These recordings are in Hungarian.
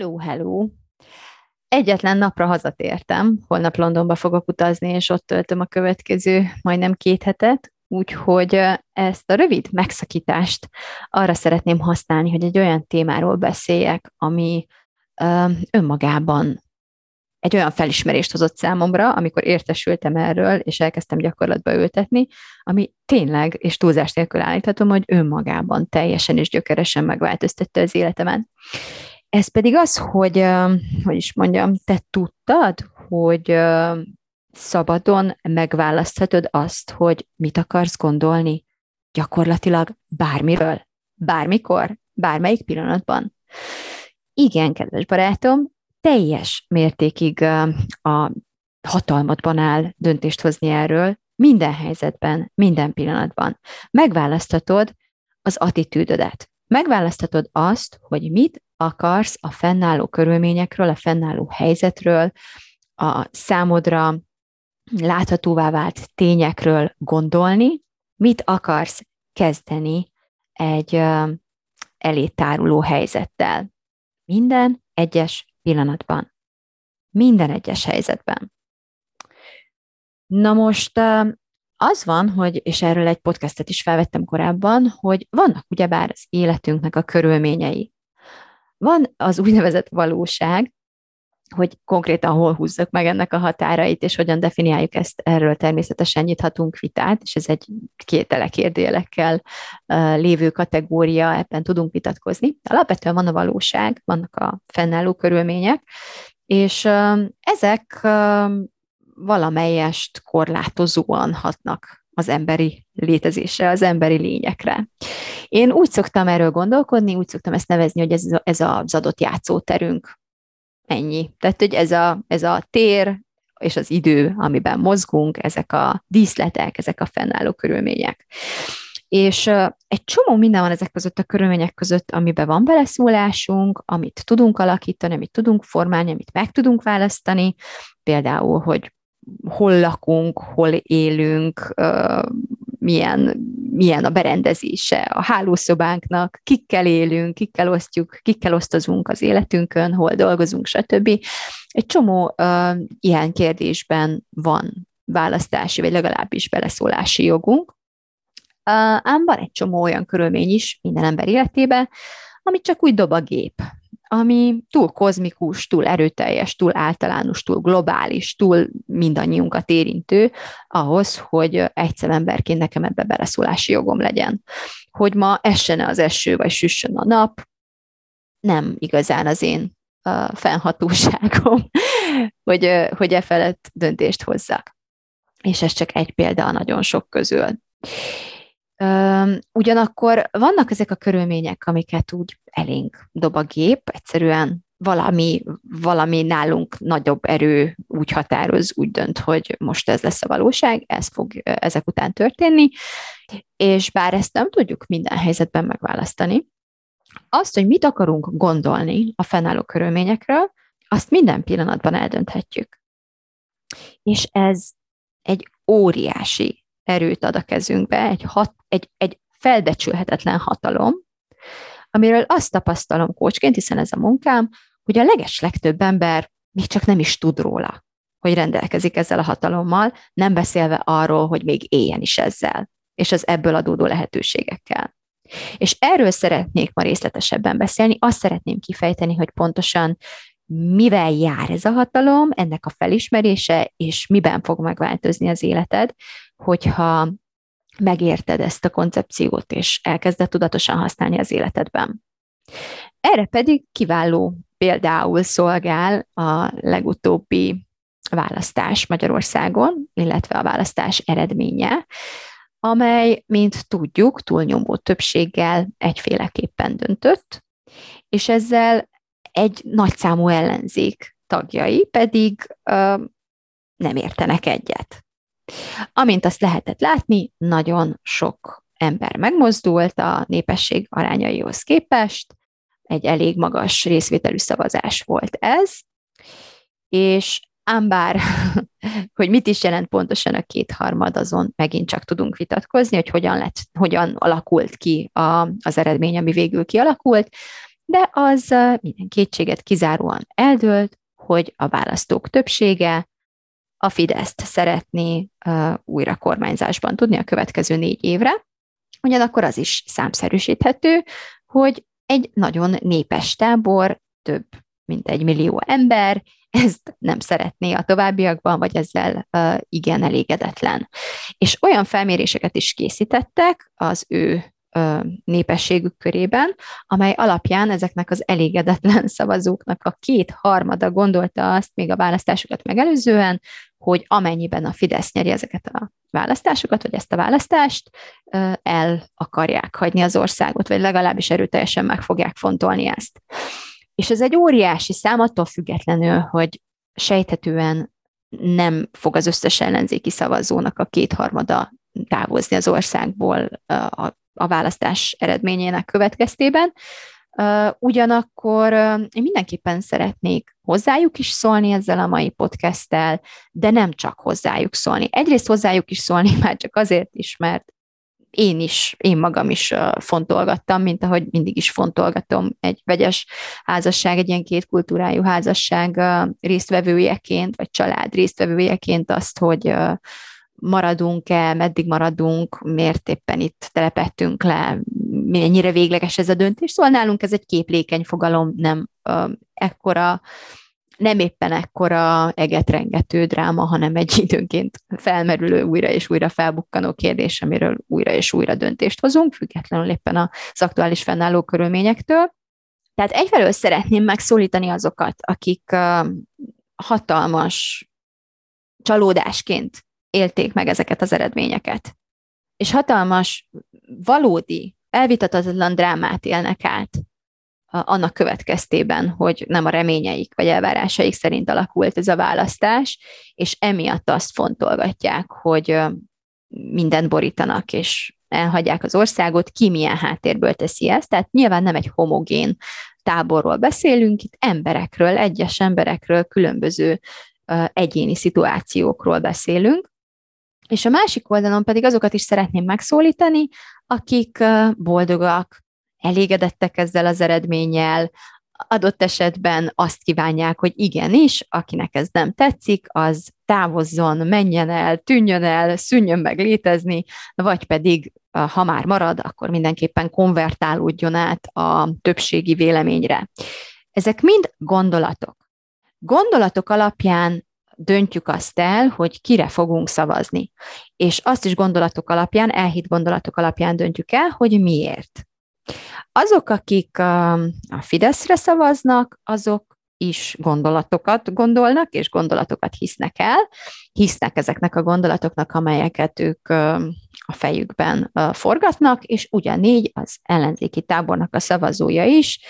Hello, hello! Egyetlen napra hazatértem, holnap Londonba fogok utazni, és ott töltöm a következő majdnem két hetet, úgyhogy ezt a rövid megszakítást arra szeretném használni, hogy egy olyan témáról beszéljek, ami önmagában egy olyan felismerést hozott számomra, amikor értesültem erről, és elkezdtem gyakorlatba ültetni, ami tényleg, és túlzás nélkül állíthatom, hogy önmagában teljesen és gyökeresen megváltoztatta az életemet. Ez pedig az, hogy, hogy is mondjam, te tudtad, hogy szabadon megválaszthatod azt, hogy mit akarsz gondolni gyakorlatilag bármiről, bármikor, bármelyik pillanatban. Igen, kedves barátom, teljes mértékig a hatalmadban áll döntést hozni erről, minden helyzetben, minden pillanatban. Megválaszthatod az attitűdödet. Megválaszthatod azt, hogy mit akarsz a fennálló körülményekről, a fennálló helyzetről, a számodra láthatóvá vált tényekről gondolni, mit akarsz kezdeni egy elétáruló helyzettel. Minden egyes pillanatban. Minden egyes helyzetben. Na most az van, hogy, és erről egy podcastet is felvettem korábban, hogy vannak ugyebár az életünknek a körülményei. Van az úgynevezett valóság, hogy konkrétan hol húzzak meg ennek a határait, és hogyan definiáljuk ezt, erről természetesen nyithatunk vitát, és ez egy kétele kérdélekkel lévő kategória, ebben tudunk vitatkozni. Alapvetően van a valóság, vannak a fennálló körülmények, és ezek valamelyest korlátozóan hatnak az emberi létezésre, az emberi lényekre. Én úgy szoktam erről gondolkodni, úgy szoktam ezt nevezni, hogy ez, ez az adott játszóterünk. Ennyi. Tehát, hogy ez a, ez a tér és az idő, amiben mozgunk, ezek a díszletek, ezek a fennálló körülmények. És egy csomó minden van ezek között a körülmények között, amiben van beleszólásunk, amit tudunk alakítani, amit tudunk formálni, amit meg tudunk választani, például, hogy hol lakunk, hol élünk, milyen, milyen a berendezése a hálószobánknak, kikkel élünk, kikkel osztjuk, kikkel osztozunk az életünkön, hol dolgozunk, stb. Egy csomó ilyen kérdésben van választási, vagy legalábbis beleszólási jogunk. Ám van egy csomó olyan körülmény is minden ember életében, amit csak úgy dob a gép ami túl kozmikus, túl erőteljes, túl általános, túl globális, túl mindannyiunkat érintő, ahhoz, hogy egyszer emberként nekem ebbe beleszólási jogom legyen. Hogy ma essene az eső, vagy süssön a nap, nem igazán az én uh, fennhatóságom, hogy, hogy e felett döntést hozzak. És ez csak egy példa a nagyon sok közül. Ugyanakkor vannak ezek a körülmények, amiket úgy elénk dob a gép, egyszerűen valami, valami nálunk nagyobb erő úgy határoz, úgy dönt, hogy most ez lesz a valóság, ez fog ezek után történni, és bár ezt nem tudjuk minden helyzetben megválasztani, azt, hogy mit akarunk gondolni a fennálló körülményekről, azt minden pillanatban eldönthetjük. És ez egy óriási erőt ad a kezünkbe, egy, hat, egy, egy felbecsülhetetlen hatalom, amiről azt tapasztalom kócsként, hiszen ez a munkám, hogy a leges legtöbb ember még csak nem is tud róla, hogy rendelkezik ezzel a hatalommal, nem beszélve arról, hogy még éljen is ezzel, és az ebből adódó lehetőségekkel. És erről szeretnék ma részletesebben beszélni, azt szeretném kifejteni, hogy pontosan mivel jár ez a hatalom, ennek a felismerése, és miben fog megváltozni az életed, hogyha megérted ezt a koncepciót, és elkezded tudatosan használni az életedben. Erre pedig kiváló például szolgál a legutóbbi választás Magyarországon, illetve a választás eredménye, amely, mint tudjuk, túlnyomó többséggel egyféleképpen döntött, És ezzel egy nagyszámú ellenzék tagjai pedig ö, nem értenek egyet. Amint azt lehetett látni, nagyon sok ember megmozdult a népesség arányaihoz képest, egy elég magas részvételű szavazás volt ez, és ám bár, hogy mit is jelent pontosan a kétharmad, azon megint csak tudunk vitatkozni, hogy hogyan, lett, hogyan alakult ki a, az eredmény, ami végül kialakult, de az minden kétséget kizáróan eldőlt, hogy a választók többsége a Fideszt szeretné újra kormányzásban tudni a következő négy évre. Ugyanakkor az is számszerűsíthető, hogy egy nagyon népes tábor, több mint egy millió ember, ezt nem szeretné a továbbiakban, vagy ezzel uh, igen elégedetlen. És olyan felméréseket is készítettek az ő népességük körében, amely alapján ezeknek az elégedetlen szavazóknak a két harmada gondolta azt még a választásokat megelőzően, hogy amennyiben a Fidesz nyeri ezeket a választásokat, vagy ezt a választást, el akarják hagyni az országot, vagy legalábbis erőteljesen meg fogják fontolni ezt. És ez egy óriási szám, attól függetlenül, hogy sejthetően nem fog az összes ellenzéki szavazónak a kétharmada távozni az országból a a választás eredményének következtében. Ugyanakkor én mindenképpen szeretnék hozzájuk is szólni ezzel a mai podcasttel, de nem csak hozzájuk szólni. Egyrészt hozzájuk is szólni már csak azért is, mert én is, én magam is fontolgattam, mint ahogy mindig is fontolgatom egy vegyes házasság, egy ilyen kétkultúrájú házasság résztvevőjeként, vagy család résztvevőjeként azt, hogy maradunk-e, meddig maradunk, miért éppen itt telepettünk le, mennyire végleges ez a döntés. Szóval nálunk ez egy képlékeny fogalom, nem uh, ekkora, nem éppen ekkora egetrengető dráma, hanem egy időnként felmerülő, újra és újra felbukkanó kérdés, amiről újra és újra döntést hozunk, függetlenül éppen az aktuális fennálló körülményektől. Tehát egyfelől szeretném megszólítani azokat, akik hatalmas csalódásként élték meg ezeket az eredményeket. És hatalmas, valódi, elvitatatlan drámát élnek át annak következtében, hogy nem a reményeik vagy elvárásaik szerint alakult ez a választás, és emiatt azt fontolgatják, hogy mindent borítanak, és elhagyják az országot, ki milyen háttérből teszi ezt. Tehát nyilván nem egy homogén táborról beszélünk, itt emberekről, egyes emberekről, különböző egyéni szituációkról beszélünk, és a másik oldalon pedig azokat is szeretném megszólítani, akik boldogak, elégedettek ezzel az eredménnyel, adott esetben azt kívánják, hogy igenis, akinek ez nem tetszik, az távozzon, menjen el, tűnjön el, szűnjön meg létezni, vagy pedig, ha már marad, akkor mindenképpen konvertálódjon át a többségi véleményre. Ezek mind gondolatok. Gondolatok alapján döntjük azt el, hogy kire fogunk szavazni. És azt is gondolatok alapján, elhitt gondolatok alapján döntjük el, hogy miért. Azok, akik a Fideszre szavaznak, azok is gondolatokat gondolnak, és gondolatokat hisznek el, hisznek ezeknek a gondolatoknak, amelyeket ők a fejükben forgatnak, és ugyanígy az ellenzéki tábornak a szavazója is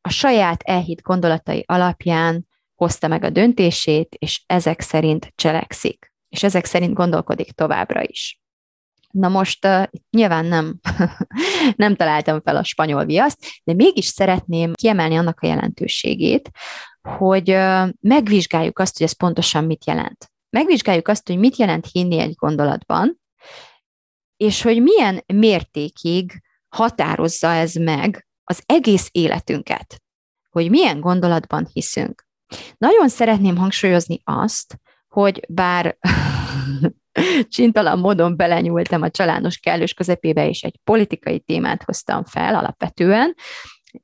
a saját elhitt gondolatai alapján hozta meg a döntését, és ezek szerint cselekszik, és ezek szerint gondolkodik továbbra is. Na most uh, nyilván nem, nem találtam fel a spanyol viaszt, de mégis szeretném kiemelni annak a jelentőségét, hogy uh, megvizsgáljuk azt, hogy ez pontosan mit jelent. Megvizsgáljuk azt, hogy mit jelent hinni egy gondolatban, és hogy milyen mértékig határozza ez meg az egész életünket, hogy milyen gondolatban hiszünk. Nagyon szeretném hangsúlyozni azt, hogy bár csintalan módon belenyúltam a családos kellős közepébe, és egy politikai témát hoztam fel alapvetően,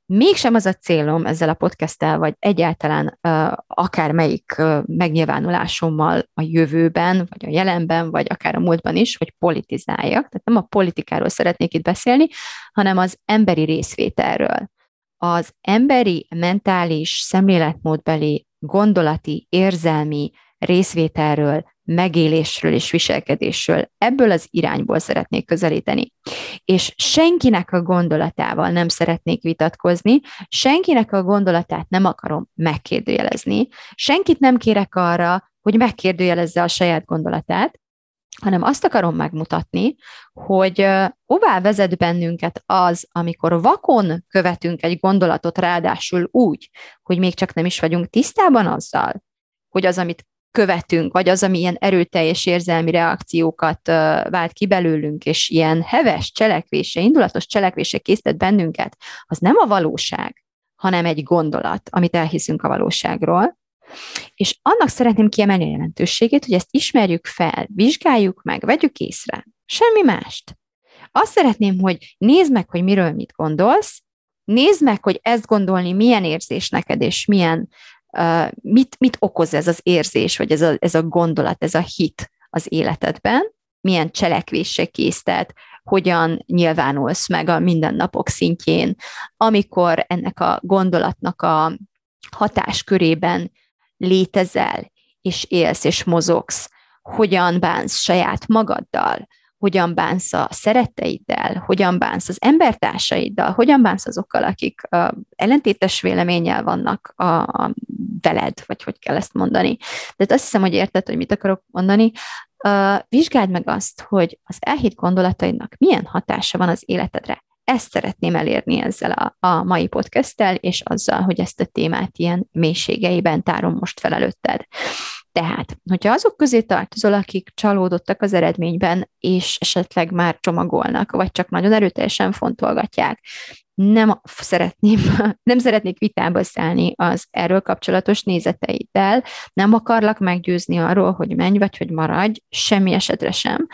mégsem az a célom ezzel a podcasttel, vagy egyáltalán uh, akármelyik uh, megnyilvánulásommal a jövőben, vagy a jelenben, vagy akár a múltban is, hogy politizáljak. Tehát nem a politikáról szeretnék itt beszélni, hanem az emberi részvételről az emberi, mentális, szemléletmódbeli, gondolati, érzelmi részvételről, megélésről és viselkedésről ebből az irányból szeretnék közelíteni. és senkinek a gondolatával nem szeretnék vitatkozni, senkinek a gondolatát nem akarom megkérdőjelezni, senkit nem kérek arra, hogy megkérdőjelezze a saját gondolatát, hanem azt akarom megmutatni, hogy hová vezet bennünket az, amikor vakon követünk egy gondolatot, ráadásul úgy, hogy még csak nem is vagyunk tisztában azzal, hogy az, amit követünk, vagy az, ami ilyen erőteljes érzelmi reakciókat vált ki belőlünk, és ilyen heves cselekvése, indulatos cselekvése készített bennünket, az nem a valóság, hanem egy gondolat, amit elhiszünk a valóságról, és annak szeretném kiemelni a jelentőségét, hogy ezt ismerjük fel, vizsgáljuk meg, vegyük észre. Semmi mást. Azt szeretném, hogy nézd meg, hogy miről mit gondolsz, nézd meg, hogy ezt gondolni milyen érzés neked, és milyen, uh, mit, mit okoz ez az érzés, vagy ez a, ez a gondolat, ez a hit az életedben, milyen cselekvések késztet, hogyan nyilvánulsz meg a mindennapok szintjén, amikor ennek a gondolatnak a hatáskörében létezel, és élsz, és mozogsz, hogyan bánsz saját magaddal, hogyan bánsz a szeretteiddel, hogyan bánsz az embertársaiddal, hogyan bánsz azokkal, akik uh, ellentétes véleménnyel vannak a, a veled, vagy hogy kell ezt mondani. De azt hiszem, hogy érted, hogy mit akarok mondani. Uh, vizsgáld meg azt, hogy az elhitt gondolataidnak milyen hatása van az életedre. Ezt szeretném elérni ezzel a, a mai podcasttel, és azzal, hogy ezt a témát ilyen mélységeiben tárom most fel előtted. Tehát, hogyha azok közé tartozol, akik csalódottak az eredményben, és esetleg már csomagolnak, vagy csak nagyon erőteljesen fontolgatják, nem szeretném, nem szeretnék vitába szállni az erről kapcsolatos nézeteiddel, nem akarlak meggyőzni arról, hogy menj, vagy hogy maradj, semmi esetre sem.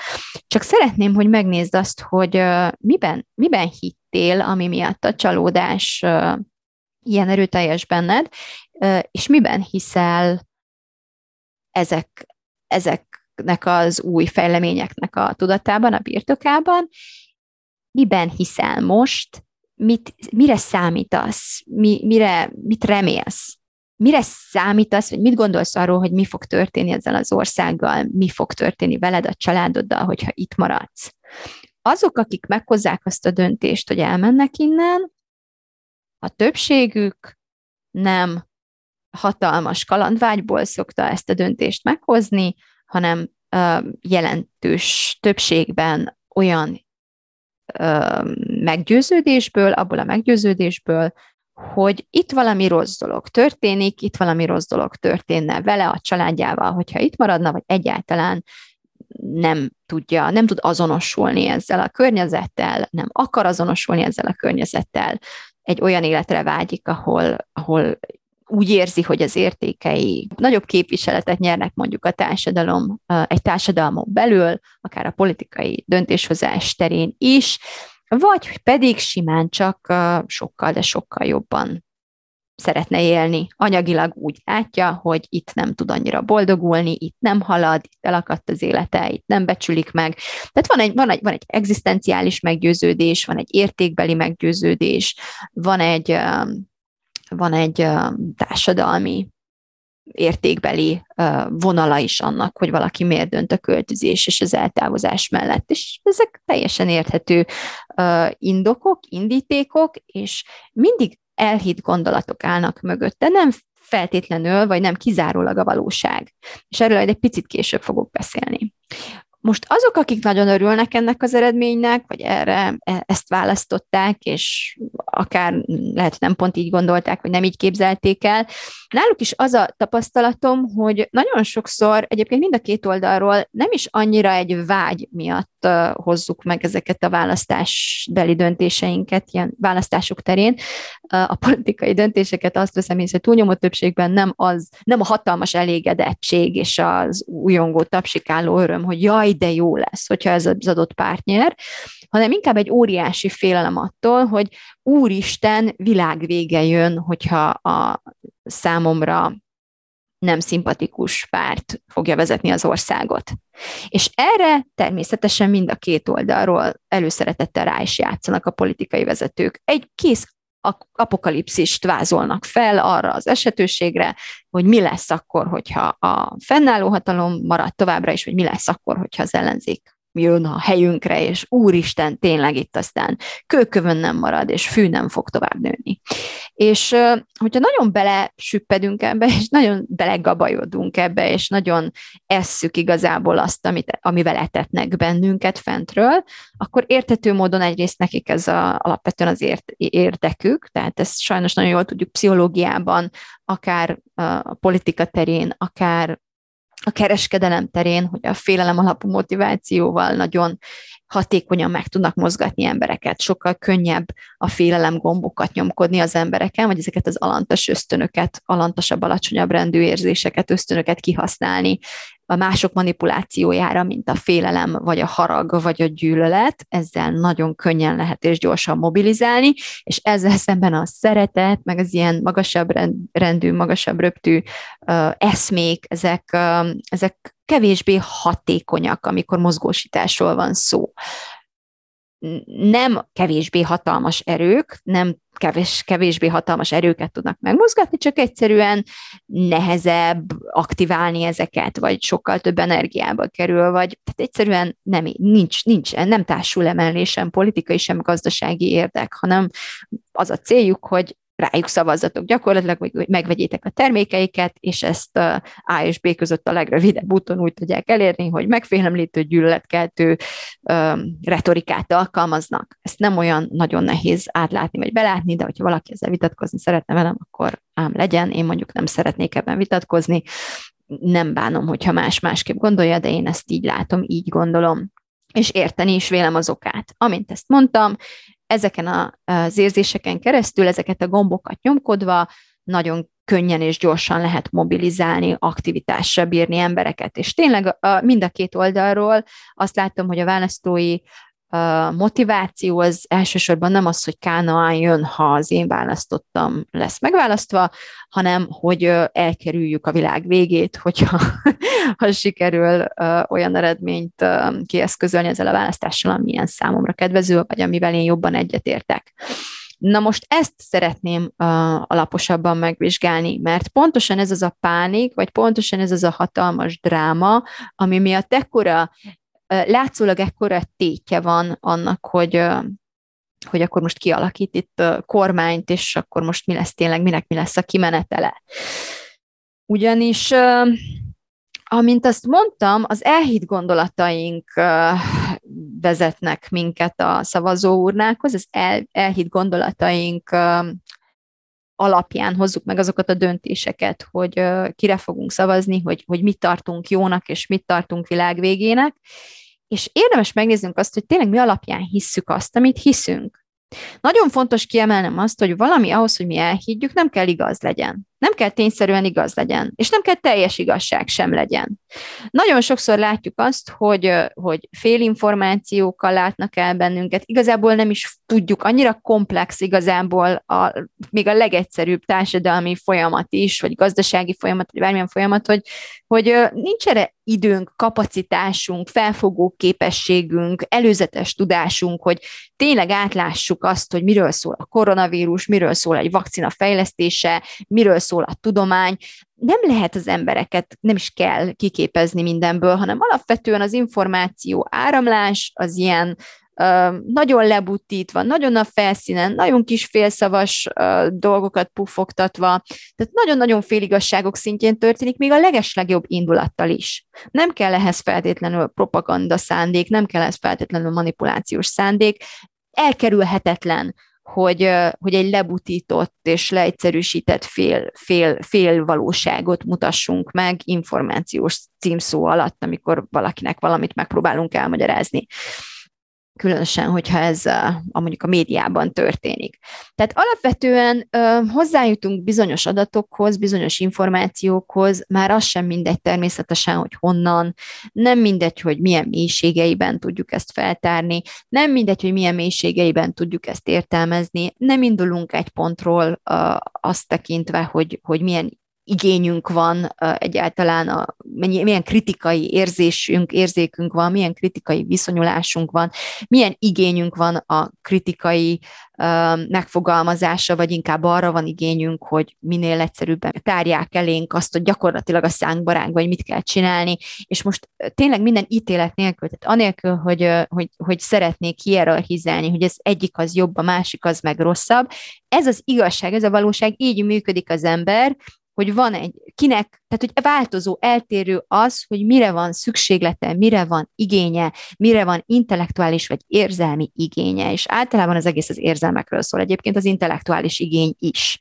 Csak szeretném, hogy megnézd azt, hogy miben, miben hittél, ami miatt a csalódás ilyen erőteljes benned, és miben hiszel ezek, ezeknek az új fejleményeknek a tudatában, a birtokában, miben hiszel most, mit, mire számítasz, mi, mire, mit remélsz, mire számítasz, vagy mit gondolsz arról, hogy mi fog történni ezzel az országgal, mi fog történni veled, a családoddal, hogyha itt maradsz. Azok, akik meghozzák azt a döntést, hogy elmennek innen, a többségük nem hatalmas kalandvágyból szokta ezt a döntést meghozni, hanem jelentős többségben olyan meggyőződésből, abból a meggyőződésből, hogy itt valami rossz dolog történik, itt valami rossz dolog történne vele, a családjával, hogyha itt maradna, vagy egyáltalán nem tudja, nem tud azonosulni ezzel a környezettel, nem akar azonosulni ezzel a környezettel, egy olyan életre vágyik, ahol, ahol úgy érzi, hogy az értékei nagyobb képviseletet nyernek mondjuk a társadalom, egy társadalmon belül, akár a politikai döntéshozás terén is, vagy pedig simán csak sokkal, de sokkal jobban szeretne élni. Anyagilag úgy látja, hogy itt nem tud annyira boldogulni, itt nem halad, itt elakadt az élete, itt nem becsülik meg. Tehát van egy, van egy, van egy egzisztenciális meggyőződés, van egy értékbeli meggyőződés, van egy van egy társadalmi értékbeli vonala is annak, hogy valaki miért dönt a költözés és az eltávozás mellett. És ezek teljesen érthető indokok, indítékok, és mindig elhitt gondolatok állnak mögötte, nem feltétlenül, vagy nem kizárólag a valóság. És erről egy picit később fogok beszélni. Most azok, akik nagyon örülnek ennek az eredménynek, vagy erre e, ezt választották, és akár lehet, nem pont így gondolták, vagy nem így képzelték el, náluk is az a tapasztalatom, hogy nagyon sokszor egyébként mind a két oldalról nem is annyira egy vágy miatt hozzuk meg ezeket a választásbeli döntéseinket, ilyen választások terén. A politikai döntéseket azt veszem észre, túlnyomó többségben nem, az, nem a hatalmas elégedettség és az újongó tapsikáló öröm, hogy jaj, de jó lesz, hogyha ez az adott párt nyer, hanem inkább egy óriási félelem attól, hogy úristen, világvége jön, hogyha a számomra nem szimpatikus párt fogja vezetni az országot. És erre természetesen mind a két oldalról előszeretettel rá is játszanak a politikai vezetők. Egy kész apokalipszist vázolnak fel arra az esetőségre, hogy mi lesz akkor, hogyha a fennálló hatalom marad továbbra is, vagy mi lesz akkor, hogyha az ellenzék jön a helyünkre, és úristen, tényleg itt aztán kőkövön nem marad, és fű nem fog tovább nőni. És hogyha nagyon belesüppedünk ebbe, és nagyon belegabajodunk ebbe, és nagyon esszük igazából azt, amit, amivel etetnek bennünket fentről, akkor értető módon egyrészt nekik ez a, alapvetően az ért, érdekük, tehát ezt sajnos nagyon jól tudjuk pszichológiában, akár a politika terén, akár a kereskedelem terén, hogy a félelem alapú motivációval nagyon hatékonyan meg tudnak mozgatni embereket, sokkal könnyebb a félelem gombokat nyomkodni az embereken, vagy ezeket az alantas ösztönöket, alantasabb, alacsonyabb rendű érzéseket, ösztönöket kihasználni a mások manipulációjára, mint a félelem, vagy a harag, vagy a gyűlölet, ezzel nagyon könnyen lehet és gyorsan mobilizálni, és ezzel szemben a szeretet, meg az ilyen magasabb rendű, magasabb röptű uh, eszmék, ezek, uh, ezek kevésbé hatékonyak, amikor mozgósításról van szó. Nem kevésbé hatalmas erők, nem kevés, kevésbé hatalmas erőket tudnak megmozgatni, csak egyszerűen nehezebb aktiválni ezeket, vagy sokkal több energiába kerül, vagy tehát egyszerűen nem, nincs, nincs, nem társul emelni sem politikai, sem gazdasági érdek, hanem az a céljuk, hogy rájuk szavazzatok gyakorlatilag, megvegyétek a termékeiket, és ezt A és B között a legrövidebb úton úgy tudják elérni, hogy megfélemlítő, gyűlöletkeltő retorikát alkalmaznak. Ezt nem olyan nagyon nehéz átlátni vagy belátni, de hogyha valaki ezzel vitatkozni szeretne velem, akkor ám legyen, én mondjuk nem szeretnék ebben vitatkozni, nem bánom, hogyha más másképp gondolja, de én ezt így látom, így gondolom és érteni is vélem az okát. Amint ezt mondtam, ezeken az érzéseken keresztül, ezeket a gombokat nyomkodva nagyon könnyen és gyorsan lehet mobilizálni, aktivitásra bírni embereket. És tényleg mind a két oldalról azt látom, hogy a választói a motiváció az elsősorban nem az, hogy Kánaán jön, ha az én választottam lesz megválasztva, hanem hogy elkerüljük a világ végét, hogyha ha sikerül olyan eredményt kieszközölni ezzel a választással, amilyen számomra kedvező, vagy amivel én jobban egyetértek. Na most ezt szeretném uh, alaposabban megvizsgálni, mert pontosan ez az a pánik, vagy pontosan ez az a hatalmas dráma, ami miatt ekkora látszólag ekkora tétje van annak, hogy hogy akkor most kialakít itt kormányt, és akkor most mi lesz tényleg, minek mi lesz a kimenetele. Ugyanis, amint azt mondtam, az elhitt gondolataink vezetnek minket a szavazóurnákhoz, az el, elhitt gondolataink alapján hozzuk meg azokat a döntéseket, hogy kire fogunk szavazni, hogy, hogy mit tartunk jónak, és mit tartunk világvégének, és érdemes megnéznünk azt, hogy tényleg mi alapján hisszük azt, amit hiszünk. Nagyon fontos kiemelnem azt, hogy valami ahhoz, hogy mi elhiggyük, nem kell igaz legyen. Nem kell tényszerűen igaz legyen, és nem kell teljes igazság sem legyen. Nagyon sokszor látjuk azt, hogy, hogy félinformációkkal látnak el bennünket, igazából nem is tudjuk, annyira komplex igazából a, még a legegyszerűbb társadalmi folyamat is, vagy gazdasági folyamat, vagy bármilyen folyamat, hogy, hogy nincs erre időnk, kapacitásunk, felfogó képességünk, előzetes tudásunk, hogy tényleg átlássuk azt, hogy miről szól a koronavírus, miről szól egy vakcina fejlesztése, miről szól a tudomány, nem lehet az embereket, nem is kell kiképezni mindenből, hanem alapvetően az információ áramlás, az ilyen nagyon lebutítva, nagyon a felszínen, nagyon kis félszavas dolgokat puffogtatva, tehát nagyon-nagyon féligasságok szintjén történik, még a legeslegjobb indulattal is. Nem kell ehhez feltétlenül propaganda szándék, nem kell ehhez feltétlenül manipulációs szándék, elkerülhetetlen, hogy, hogy egy lebutított és leegyszerűsített fél, fél, fél valóságot mutassunk meg információs címszó alatt, amikor valakinek valamit megpróbálunk elmagyarázni különösen, hogyha ez a, a mondjuk a médiában történik. Tehát alapvetően ö, hozzájutunk bizonyos adatokhoz, bizonyos információkhoz, már az sem mindegy természetesen, hogy honnan, nem mindegy, hogy milyen mélységeiben tudjuk ezt feltárni, nem mindegy, hogy milyen mélységeiben tudjuk ezt értelmezni, nem indulunk egy pontról ö, azt tekintve, hogy, hogy milyen igényünk van egyáltalán, a, mennyi, milyen kritikai érzésünk, érzékünk van, milyen kritikai viszonyulásunk van, milyen igényünk van a kritikai megfogalmazása, vagy inkább arra van igényünk, hogy minél egyszerűbben tárják elénk azt, hogy gyakorlatilag a szánkba ránk, vagy mit kell csinálni, és most tényleg minden ítélet nélkül, tehát anélkül, hogy, hogy, hogy szeretnék hierarchizálni, hogy ez egyik az jobb, a másik az meg rosszabb, ez az igazság, ez a valóság, így működik az ember, hogy van egy, kinek, tehát hogy változó, eltérő az, hogy mire van szükséglete, mire van igénye, mire van intellektuális vagy érzelmi igénye, és általában az egész az érzelmekről szól, egyébként az intellektuális igény is.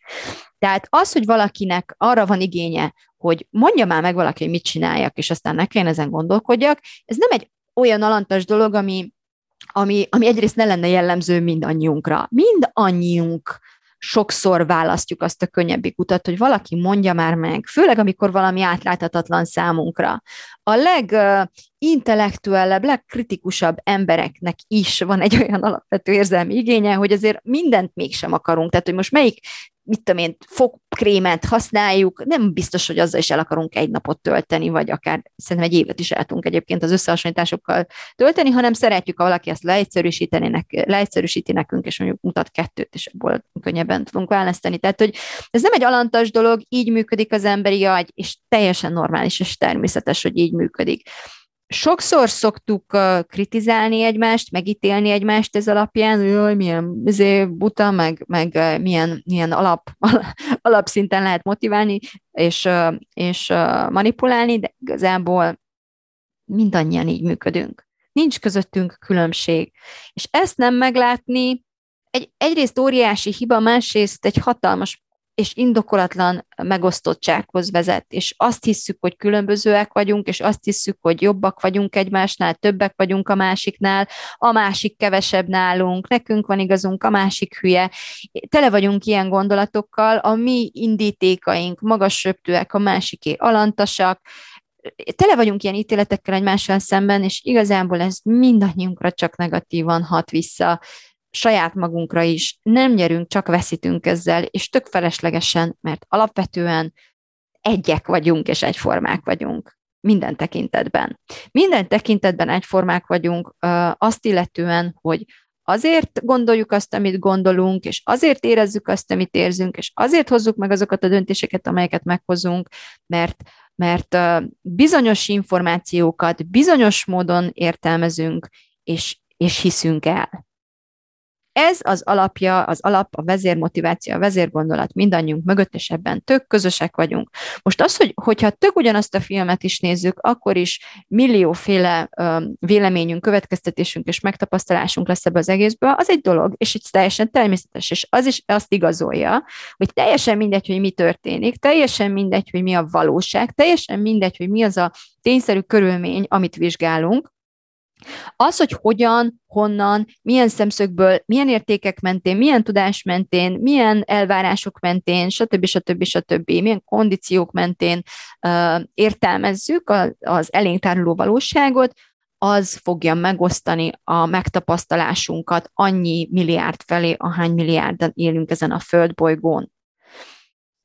Tehát az, hogy valakinek arra van igénye, hogy mondja már meg valaki, hogy mit csináljak, és aztán ne kelljen ezen gondolkodjak, ez nem egy olyan alantas dolog, ami, ami, ami egyrészt ne lenne jellemző mindannyiunkra. Mindannyiunk sokszor választjuk azt a könnyebbik utat, hogy valaki mondja már meg, főleg amikor valami átláthatatlan számunkra. A legintellektuellebb, legkritikusabb embereknek is van egy olyan alapvető érzelmi igénye, hogy azért mindent mégsem akarunk. Tehát, hogy most melyik mit tudom én, fogkrémet használjuk, nem biztos, hogy azzal is el akarunk egy napot tölteni, vagy akár szerintem egy évet is el tudunk egyébként az összehasonlításokkal tölteni, hanem szeretjük, ha valaki ezt leegyszerűsíteni, nek, leegyszerűsíti nekünk, és mondjuk mutat kettőt, és ebből könnyebben tudunk választani. Tehát, hogy ez nem egy alantas dolog, így működik az emberi agy, és teljesen normális és természetes, hogy így működik. Sokszor szoktuk kritizálni egymást, megítélni egymást ez alapján, hogy jaj, milyen izé, buta, meg, meg milyen, milyen alap, alapszinten lehet motiválni és, és manipulálni, de igazából mindannyian így működünk. Nincs közöttünk különbség. És ezt nem meglátni, egy, egyrészt óriási hiba, másrészt egy hatalmas és indokolatlan megosztottsághoz vezet, és azt hisszük, hogy különbözőek vagyunk, és azt hisszük, hogy jobbak vagyunk egymásnál, többek vagyunk a másiknál, a másik kevesebb nálunk, nekünk van igazunk, a másik hülye. Tele vagyunk ilyen gondolatokkal, a mi indítékaink magas röptőek, a másiké alantasak, tele vagyunk ilyen ítéletekkel egymással szemben, és igazából ez mindannyiunkra csak negatívan hat vissza, saját magunkra is, nem nyerünk, csak veszítünk ezzel, és tök feleslegesen, mert alapvetően egyek vagyunk, és egyformák vagyunk minden tekintetben. Minden tekintetben egyformák vagyunk, azt illetően, hogy azért gondoljuk azt, amit gondolunk, és azért érezzük azt, amit érzünk, és azért hozzuk meg azokat a döntéseket, amelyeket meghozunk, mert, mert bizonyos információkat bizonyos módon értelmezünk, és, és hiszünk el. Ez az alapja, az alap, a vezérmotiváció, a vezérgondolat mindannyiunk mögött, és ebben tök közösek vagyunk. Most az, hogy, hogyha tök ugyanazt a filmet is nézzük, akkor is millióféle um, véleményünk, következtetésünk és megtapasztalásunk lesz ebből az egészből, az egy dolog, és itt teljesen természetes, és az is azt igazolja, hogy teljesen mindegy, hogy mi történik, teljesen mindegy, hogy mi a valóság, teljesen mindegy, hogy mi az a tényszerű körülmény, amit vizsgálunk, az, hogy hogyan, honnan, milyen szemszögből, milyen értékek mentén, milyen tudás mentén, milyen elvárások mentén, stb. stb. stb. milyen kondíciók mentén uh, értelmezzük az elénk táruló valóságot, az fogja megosztani a megtapasztalásunkat annyi milliárd felé, ahány milliárdan élünk ezen a földbolygón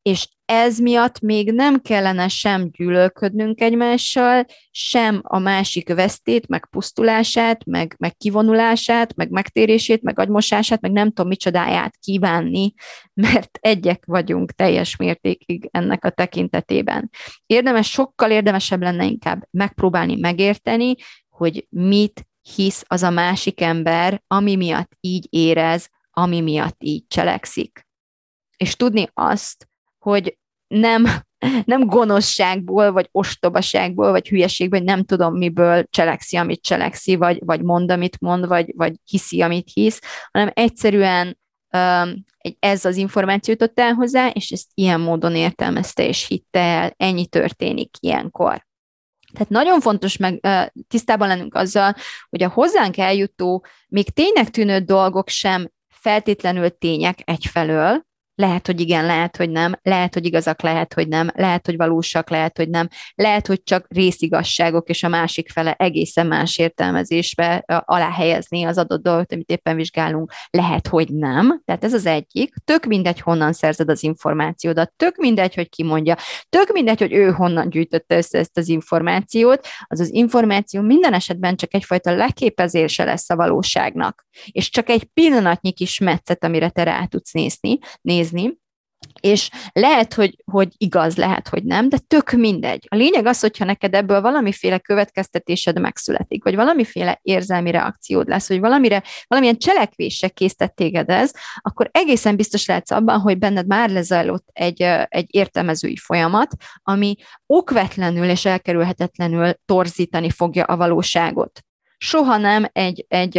és ez miatt még nem kellene sem gyűlölködnünk egymással, sem a másik vesztét, meg pusztulását, meg, meg kivonulását, meg megtérését, meg agymosását, meg nem tudom micsodáját kívánni, mert egyek vagyunk teljes mértékig ennek a tekintetében. Érdemes, sokkal érdemesebb lenne inkább megpróbálni megérteni, hogy mit hisz az a másik ember, ami miatt így érez, ami miatt így cselekszik. És tudni azt, hogy nem, nem gonoszságból, vagy ostobaságból, vagy hülyeségből, vagy nem tudom miből cselekszi, amit cselekszi, vagy, vagy mond, amit mond, vagy, vagy hiszi, amit hisz, hanem egyszerűen ez az információ jutott el hozzá, és ezt ilyen módon értelmezte és hitte el, ennyi történik ilyenkor. Tehát nagyon fontos meg tisztában lennünk azzal, hogy a hozzánk eljutó, még tényleg tűnő dolgok sem feltétlenül tények egyfelől, lehet, hogy igen, lehet, hogy nem, lehet, hogy igazak, lehet, hogy nem, lehet, hogy valósak, lehet, hogy nem, lehet, hogy csak részigasságok, és a másik fele egészen más értelmezésbe alá helyezni az adott dolgot, amit éppen vizsgálunk, lehet, hogy nem. Tehát ez az egyik. Tök mindegy, honnan szerzed az információdat, tök mindegy, hogy ki mondja, tök mindegy, hogy ő honnan gyűjtötte össze ezt az információt, az az információ minden esetben csak egyfajta leképezése lesz a valóságnak, és csak egy pillanatnyi kis metszet, amire te rá tudsz nézni, nézni, és lehet, hogy, hogy igaz, lehet, hogy nem, de tök mindegy. A lényeg az, hogyha neked ebből valamiféle következtetésed megszületik, vagy valamiféle érzelmi reakciód lesz, vagy valamire, valamilyen cselekvésre készített téged ez, akkor egészen biztos lehetsz abban, hogy benned már lezajlott egy, egy értelmezői folyamat, ami okvetlenül és elkerülhetetlenül torzítani fogja a valóságot. Soha nem egy, egy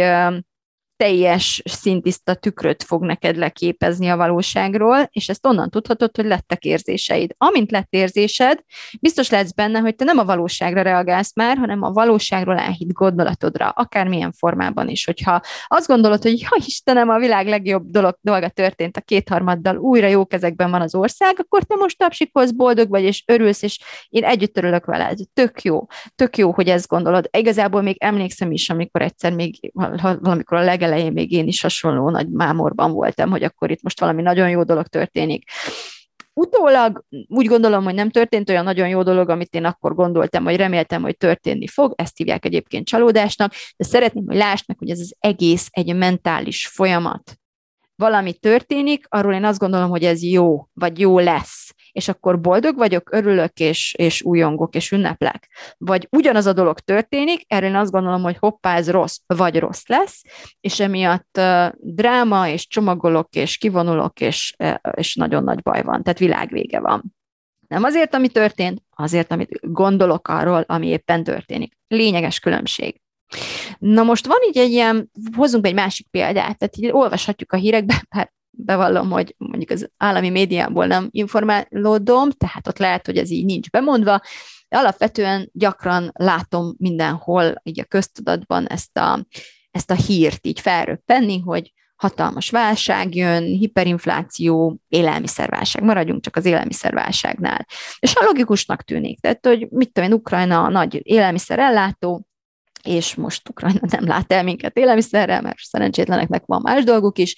teljes szintiszta tükröt fog neked leképezni a valóságról, és ezt onnan tudhatod, hogy lettek érzéseid. Amint lett érzésed, biztos lehetsz benne, hogy te nem a valóságra reagálsz már, hanem a valóságról elhitt gondolatodra, akármilyen formában is. Hogyha azt gondolod, hogy ja Istenem, a világ legjobb dolog, dolga történt a kétharmaddal, újra jó kezekben van az ország, akkor te most tapsikolsz, boldog vagy, és örülsz, és én együtt örülök veled. Tök jó. Tök jó, hogy ezt gondolod. Igazából még emlékszem is, amikor egyszer még valamikor a leg legelején még én is hasonló nagy mámorban voltam, hogy akkor itt most valami nagyon jó dolog történik. Utólag úgy gondolom, hogy nem történt olyan nagyon jó dolog, amit én akkor gondoltam, vagy reméltem, hogy történni fog, ezt hívják egyébként csalódásnak, de szeretném, hogy lásd meg, hogy ez az egész egy mentális folyamat. Valami történik, arról én azt gondolom, hogy ez jó, vagy jó lesz és akkor boldog vagyok, örülök, és, és újongok, és ünneplek. Vagy ugyanaz a dolog történik, erről én azt gondolom, hogy hoppá, ez rossz, vagy rossz lesz, és emiatt uh, dráma, és csomagolok, és kivonulok, és, uh, és nagyon nagy baj van, tehát világvége van. Nem azért, ami történt, azért, amit gondolok arról, ami éppen történik. Lényeges különbség. Na most van így egy ilyen, hozunk egy másik példát, tehát így olvashatjuk a hírekben, bár bevallom, hogy mondjuk az állami médiából nem informálódom, tehát ott lehet, hogy ez így nincs bemondva, de alapvetően gyakran látom mindenhol így a köztudatban ezt a, ezt a hírt így felröppenni, hogy hatalmas válság jön, hiperinfláció, élelmiszerválság, maradjunk csak az élelmiszerválságnál. És a logikusnak tűnik, tehát, hogy mit tudom én, Ukrajna a nagy élelmiszerellátó, és most Ukrajna nem lát el minket élelmiszerrel, mert szerencsétleneknek van más dolguk is,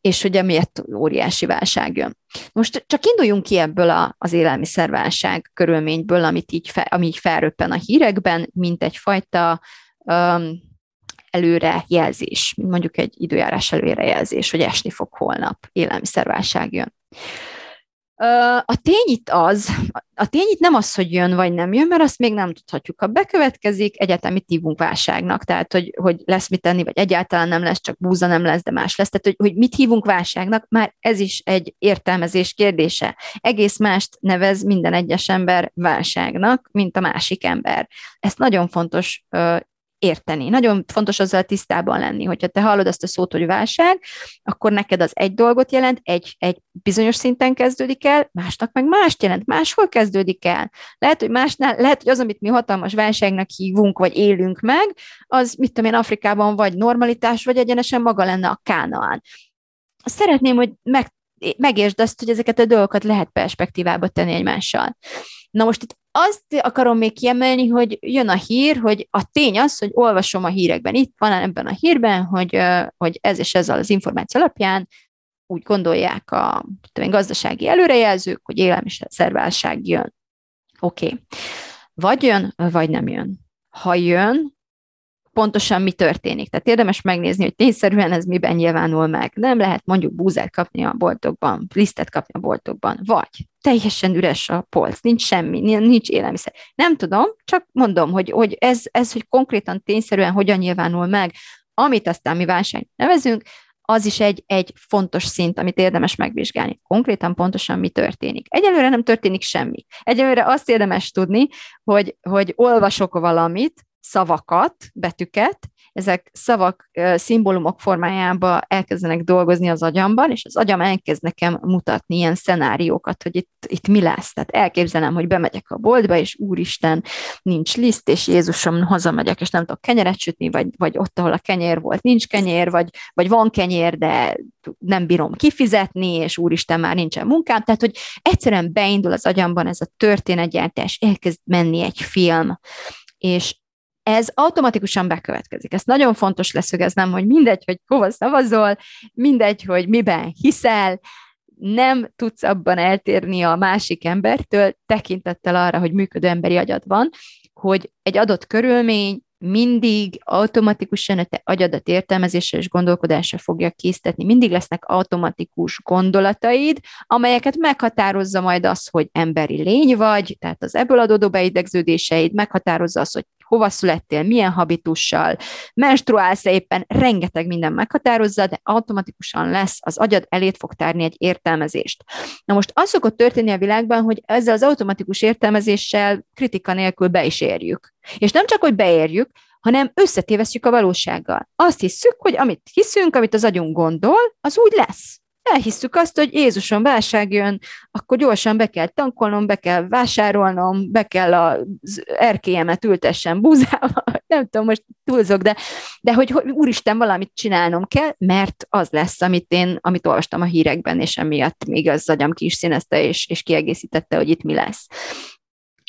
és hogy emiatt óriási válság jön. Most csak induljunk ki ebből a, az élelmiszerválság körülményből, amit így, fe, ami így felröppen a hírekben, mint egyfajta um, előrejelzés, mondjuk egy időjárás előrejelzés, hogy esni fog holnap, élelmiszerválság jön. A tény itt az, a tény itt nem az, hogy jön vagy nem jön, mert azt még nem tudhatjuk. Ha bekövetkezik, egyetem mit hívunk válságnak, tehát hogy, hogy lesz mit tenni, vagy egyáltalán nem lesz, csak búza nem lesz, de más lesz. Tehát, hogy, hogy mit hívunk válságnak, már ez is egy értelmezés kérdése. Egész mást nevez minden egyes ember válságnak, mint a másik ember. Ezt nagyon fontos érteni. Nagyon fontos azzal tisztában lenni, hogyha te hallod azt a szót, hogy válság, akkor neked az egy dolgot jelent, egy, egy bizonyos szinten kezdődik el, másnak meg mást jelent, máshol kezdődik el. Lehet, hogy másnál, lehet, hogy az, amit mi hatalmas válságnak hívunk, vagy élünk meg, az, mit tudom én, Afrikában vagy normalitás, vagy egyenesen maga lenne a Kánaán. Szeretném, hogy meg, megértsd azt, hogy ezeket a dolgokat lehet perspektívába tenni egymással. Na most itt azt akarom még kiemelni, hogy jön a hír, hogy a tény az, hogy olvasom a hírekben, itt van ebben a hírben, hogy, hogy ez és ez az információ alapján úgy gondolják a tudom, gazdasági előrejelzők, hogy élelmiszerválság jön. Oké. Okay. Vagy jön, vagy nem jön. Ha jön, pontosan mi történik. Tehát érdemes megnézni, hogy tényszerűen ez miben nyilvánul meg. Nem lehet mondjuk búzát kapni a boltokban, lisztet kapni a boltokban, vagy teljesen üres a polc, nincs semmi, nincs élelmiszer. Nem tudom, csak mondom, hogy, hogy ez, ez, hogy konkrétan tényszerűen hogyan nyilvánul meg, amit aztán mi válság nevezünk, az is egy, egy fontos szint, amit érdemes megvizsgálni. Konkrétan pontosan mi történik. Egyelőre nem történik semmi. Egyelőre azt érdemes tudni, hogy, hogy olvasok valamit, szavakat, betűket, ezek szavak, szimbólumok formájába elkezdenek dolgozni az agyamban, és az agyam elkezd nekem mutatni ilyen szenáriókat, hogy itt, itt mi lesz. Tehát elképzelem, hogy bemegyek a boltba, és úristen, nincs liszt, és Jézusom, hazamegyek, és nem tudok kenyeret sütni, vagy, vagy ott, ahol a kenyér volt, nincs kenyér, vagy, vagy van kenyér, de nem bírom kifizetni, és úristen, már nincsen munkám. Tehát, hogy egyszerűen beindul az agyamban ez a történetgyártás, elkezd menni egy film, és ez automatikusan bekövetkezik. Ez nagyon fontos leszögeznem, hogy mindegy, hogy hova szavazol, mindegy, hogy miben hiszel, nem tudsz abban eltérni a másik embertől, tekintettel arra, hogy működő emberi agyad van, hogy egy adott körülmény mindig automatikusan a te agyadat értelmezésre és gondolkodásra fogja késztetni. Mindig lesznek automatikus gondolataid, amelyeket meghatározza majd az, hogy emberi lény vagy, tehát az ebből adódó beidegződéseid, meghatározza az, hogy hova születtél, milyen habitussal, menstruálsz éppen, rengeteg minden meghatározza, de automatikusan lesz, az agyad elét fog tárni egy értelmezést. Na most az szokott történni a világban, hogy ezzel az automatikus értelmezéssel kritika nélkül be is érjük. És nem csak, hogy beérjük, hanem összetévesztjük a valósággal. Azt hiszük, hogy amit hiszünk, amit az agyunk gondol, az úgy lesz elhisszük azt, hogy Jézuson válság jön, akkor gyorsan be kell tankolnom, be kell vásárolnom, be kell az erkélyemet ültessen búzával, nem tudom, most túlzok, de, de hogy, hogy úristen, valamit csinálnom kell, mert az lesz, amit én, amit olvastam a hírekben, és emiatt még az agyam ki is színezte, és, és kiegészítette, hogy itt mi lesz.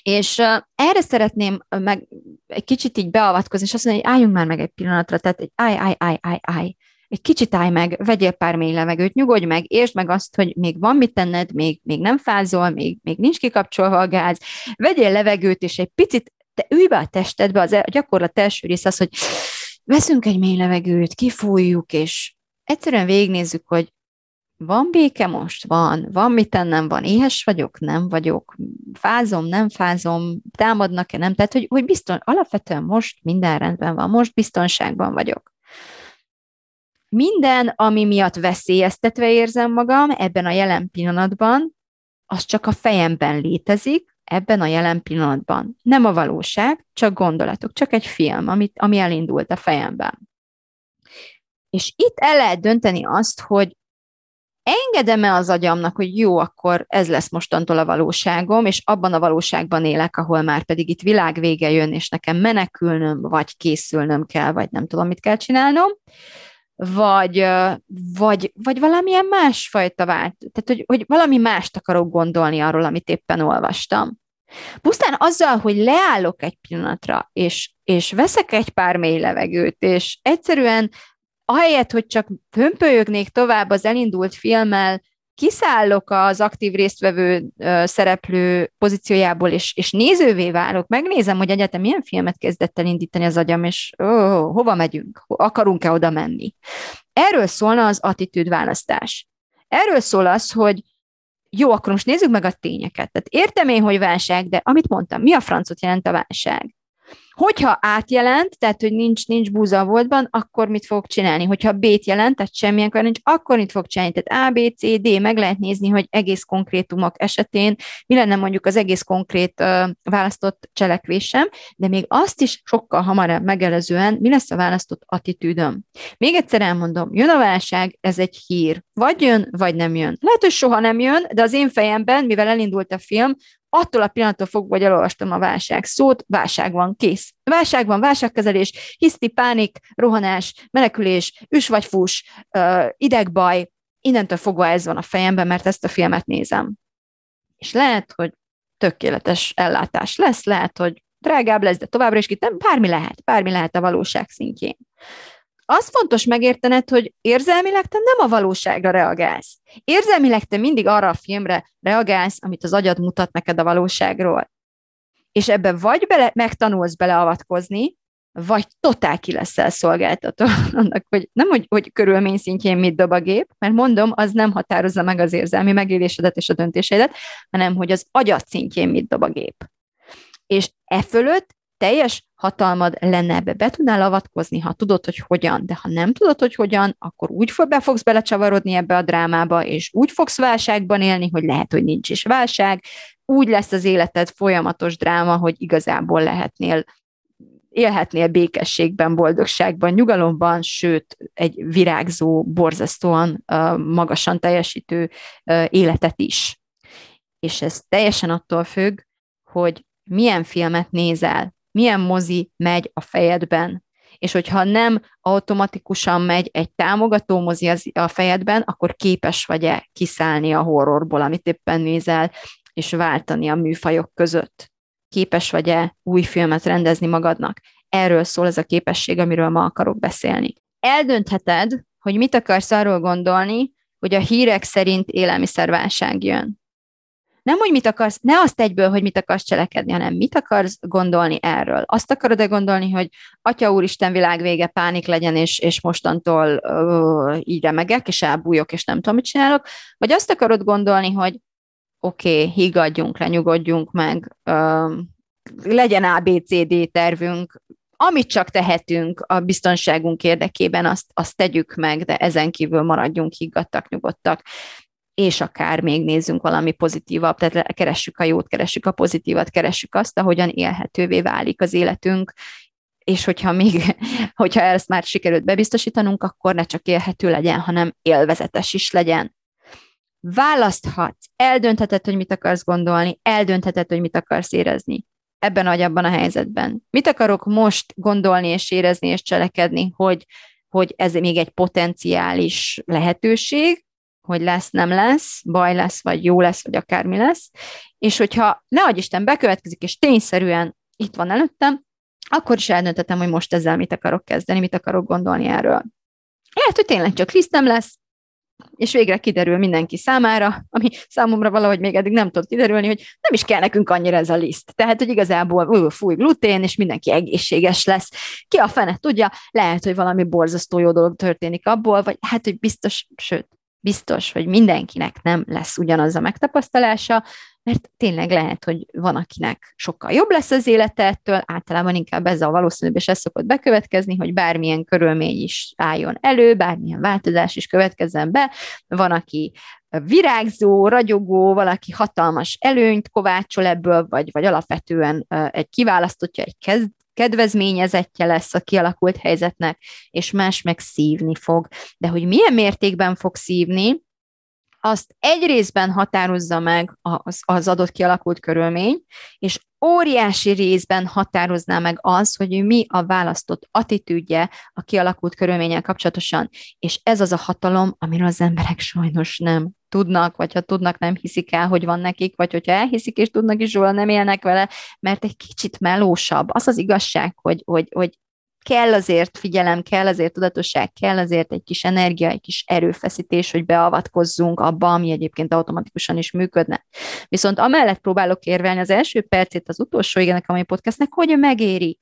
És uh, erre szeretném meg egy kicsit így beavatkozni, és azt mondani, hogy álljunk már meg egy pillanatra, tehát egy állj, állj, állj, állj, állj egy kicsit állj meg, vegyél pár mély levegőt, nyugodj meg, értsd meg azt, hogy még van mit tenned, még, még nem fázol, még, még nincs kikapcsolva a gáz, vegyél levegőt, és egy picit te ülj be a testedbe, az, a gyakorlat első rész az, hogy veszünk egy mély levegőt, kifújjuk, és egyszerűen végignézzük, hogy van béke most? Van. Van mit tennem? Van. Éhes vagyok? Nem vagyok. Fázom? Nem fázom? Támadnak-e? Nem? Tehát, hogy, hogy bizton, alapvetően most minden rendben van. Most biztonságban vagyok minden, ami miatt veszélyeztetve érzem magam ebben a jelen pillanatban, az csak a fejemben létezik, ebben a jelen pillanatban. Nem a valóság, csak gondolatok, csak egy film, amit, ami elindult a fejemben. És itt el lehet dönteni azt, hogy engedem-e az agyamnak, hogy jó, akkor ez lesz mostantól a valóságom, és abban a valóságban élek, ahol már pedig itt világ jön, és nekem menekülnöm, vagy készülnöm kell, vagy nem tudom, mit kell csinálnom, vagy, vagy, vagy valamilyen másfajta vált, tehát hogy, hogy valami mást akarok gondolni arról, amit éppen olvastam. Pusztán azzal, hogy leállok egy pillanatra, és, és veszek egy pár mély levegőt, és egyszerűen ahelyett, hogy csak hömpölyögnék tovább az elindult filmmel, kiszállok az aktív résztvevő szereplő pozíciójából, és, és nézővé válok, megnézem, hogy egyetem milyen filmet kezdett el indítani az agyam, és ó, hova megyünk, akarunk-e oda menni. Erről szólna az attitűdválasztás. Erről szól az, hogy jó, akkor most nézzük meg a tényeket. Tehát értem én, hogy válság, de amit mondtam, mi a francot jelent a válság? Hogyha átjelent, tehát hogy nincs, nincs búza a voltban, akkor mit fog csinálni? Hogyha B-t jelent, tehát semmilyen nincs, akkor mit fog csinálni? Tehát A, B, C, D, meg lehet nézni, hogy egész konkrétumok esetén mi lenne mondjuk az egész konkrét uh, választott cselekvésem, de még azt is sokkal hamarabb megelezően mi lesz a választott attitűdöm. Még egyszer elmondom, jön a válság, ez egy hír. Vagy jön, vagy nem jön. Lehet, hogy soha nem jön, de az én fejemben, mivel elindult a film, attól a pillanattól fogva, hogy elolvastam a válság szót, válság van, kész. Válság van, válságkezelés, hiszti, pánik, rohanás, menekülés, üs vagy fus, idegbaj, innentől fogva ez van a fejemben, mert ezt a filmet nézem. És lehet, hogy tökéletes ellátás lesz, lehet, hogy drágább lesz, de továbbra is itt nem, bármi lehet, bármi lehet a valóság szintjén. Az fontos megértened, hogy érzelmileg te nem a valóságra reagálsz. Érzelmileg te mindig arra a filmre reagálsz, amit az agyad mutat neked a valóságról. És ebbe vagy bele, megtanulsz beleavatkozni, vagy totál ki leszel szolgáltató annak, hogy nem, hogy, hogy körülmény szintjén mit dob a gép, mert mondom, az nem határozza meg az érzelmi megélésedet és a döntéseidet, hanem hogy az agyat szintjén mit dob a gép. És e fölött teljes hatalmad lenne ebbe, be tudnál avatkozni, ha tudod, hogy hogyan, de ha nem tudod, hogy hogyan, akkor úgy be fogsz belecsavarodni ebbe a drámába, és úgy fogsz válságban élni, hogy lehet, hogy nincs is válság, úgy lesz az életed folyamatos dráma, hogy igazából lehetnél élhetnél békességben, boldogságban, nyugalomban, sőt, egy virágzó, borzasztóan magasan teljesítő életet is. És ez teljesen attól függ, hogy milyen filmet nézel, milyen mozi megy a fejedben, és hogyha nem automatikusan megy egy támogató mozi a fejedben, akkor képes vagy-e kiszállni a horrorból, amit éppen nézel, és váltani a műfajok között. Képes vagy-e új filmet rendezni magadnak. Erről szól ez a képesség, amiről ma akarok beszélni. Eldöntheted, hogy mit akarsz arról gondolni, hogy a hírek szerint élelmiszerválság jön nem, hogy mit akarsz, ne azt egyből, hogy mit akarsz cselekedni, hanem mit akarsz gondolni erről. Azt akarod-e gondolni, hogy Atya Úristen világvége, pánik legyen, és, és mostantól uh, így remegek, és elbújok, és nem tudom, mit csinálok, vagy azt akarod gondolni, hogy oké, okay, higgadjunk le, nyugodjunk meg, uh, legyen ABCD tervünk, amit csak tehetünk a biztonságunk érdekében, azt, azt tegyük meg, de ezen kívül maradjunk higgadtak, nyugodtak és akár még nézzünk valami pozitívabb, tehát keressük a jót, keressük a pozitívat, keressük azt, ahogyan élhetővé válik az életünk, és hogyha még, hogyha ezt már sikerült bebiztosítanunk, akkor ne csak élhető legyen, hanem élvezetes is legyen. Választhatsz, eldöntheted, hogy mit akarsz gondolni, eldöntheted, hogy mit akarsz érezni ebben vagy abban a helyzetben. Mit akarok most gondolni és érezni és cselekedni, hogy, hogy ez még egy potenciális lehetőség, hogy lesz, nem lesz, baj lesz, vagy jó lesz, vagy akármi lesz, és hogyha ne adj Isten bekövetkezik, és tényszerűen itt van előttem, akkor is eldöntöttem, hogy most ezzel mit akarok kezdeni, mit akarok gondolni erről. Lehet, hogy tényleg csak lisztem lesz, és végre kiderül mindenki számára, ami számomra valahogy még eddig nem tud kiderülni, hogy nem is kell nekünk annyira ez a liszt. Tehát, hogy igazából ú, fúj glutén, és mindenki egészséges lesz. Ki a fene tudja, lehet, hogy valami borzasztó jó dolog történik abból, vagy hát, hogy biztos, sőt, biztos, hogy mindenkinek nem lesz ugyanaz a megtapasztalása, mert tényleg lehet, hogy van, akinek sokkal jobb lesz az élete ettől, általában inkább ez a valószínűbb, és ez szokott bekövetkezni, hogy bármilyen körülmény is álljon elő, bármilyen változás is következzen be, van, aki virágzó, ragyogó, valaki hatalmas előnyt kovácsol ebből, vagy, vagy alapvetően egy kiválasztottja, egy kezd, kedvezményezettje lesz a kialakult helyzetnek, és más meg szívni fog. De hogy milyen mértékben fog szívni, azt egy részben határozza meg az, az adott kialakult körülmény, és óriási részben határozná meg az, hogy mi a választott attitűdje a kialakult körülménnyel kapcsolatosan. És ez az a hatalom, amiről az emberek sajnos nem tudnak, vagy ha tudnak, nem hiszik el, hogy van nekik, vagy hogyha elhiszik és tudnak is róla, nem élnek vele, mert egy kicsit melósabb. Az az igazság, hogy, hogy, hogy kell azért figyelem, kell azért tudatosság, kell azért egy kis energia, egy kis erőfeszítés, hogy beavatkozzunk abba, ami egyébként automatikusan is működne. Viszont amellett próbálok érvelni az első percét az utolsó igenek a mai podcastnek, hogy megéri,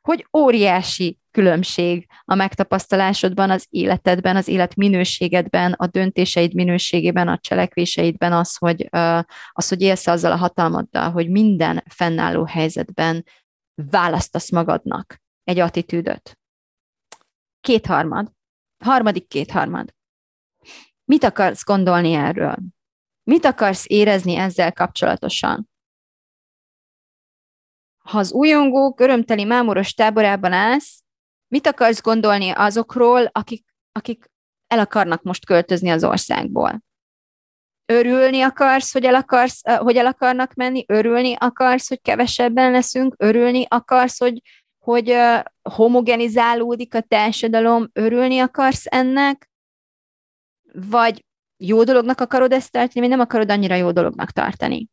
hogy óriási különbség a megtapasztalásodban, az életedben, az életminőségedben, a döntéseid minőségében, a cselekvéseidben az, hogy, az, hogy élsz azzal a hatalmaddal, hogy minden fennálló helyzetben választasz magadnak egy attitűdöt. Kétharmad. Harmadik kétharmad. Mit akarsz gondolni erről? Mit akarsz érezni ezzel kapcsolatosan? Ha az újongók örömteli mámoros táborában állsz, mit akarsz gondolni azokról, akik, akik el akarnak most költözni az országból? Örülni akarsz, hogy el, akarsz, hogy el akarnak menni? Örülni akarsz, hogy kevesebben leszünk? Örülni akarsz, hogy hogy homogenizálódik a társadalom, örülni akarsz ennek, vagy jó dolognak akarod ezt tartani, vagy nem akarod annyira jó dolognak tartani.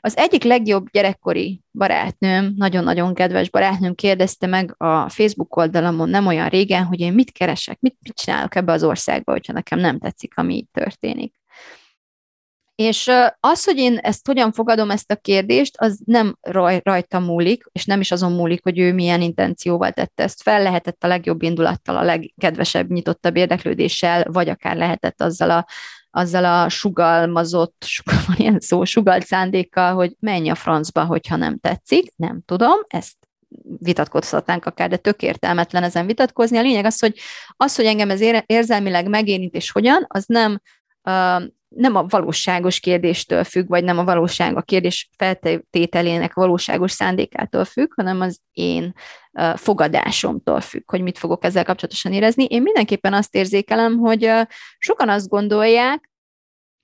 Az egyik legjobb gyerekkori barátnőm, nagyon-nagyon kedves barátnőm kérdezte meg a Facebook oldalamon nem olyan régen, hogy én mit keresek, mit, mit csinálok ebbe az országba, hogyha nekem nem tetszik, ami itt történik. És az, hogy én ezt hogyan fogadom, ezt a kérdést, az nem raj, rajta múlik, és nem is azon múlik, hogy ő milyen intencióval tette ezt fel, lehetett a legjobb indulattal, a legkedvesebb, nyitottabb érdeklődéssel, vagy akár lehetett azzal a, azzal a sugalmazott, sugal, van ilyen szó, sugalt szándékkal, hogy menj a francba, hogyha nem tetszik, nem tudom, ezt vitatkozhatnánk akár, de tök értelmetlen ezen vitatkozni. A lényeg az, hogy az, hogy engem ez érzelmileg megérint és hogyan, az nem nem a valóságos kérdéstől függ, vagy nem a valóság, a kérdés feltételének valóságos szándékától függ, hanem az én fogadásomtól függ, hogy mit fogok ezzel kapcsolatosan érezni. Én mindenképpen azt érzékelem, hogy sokan azt gondolják,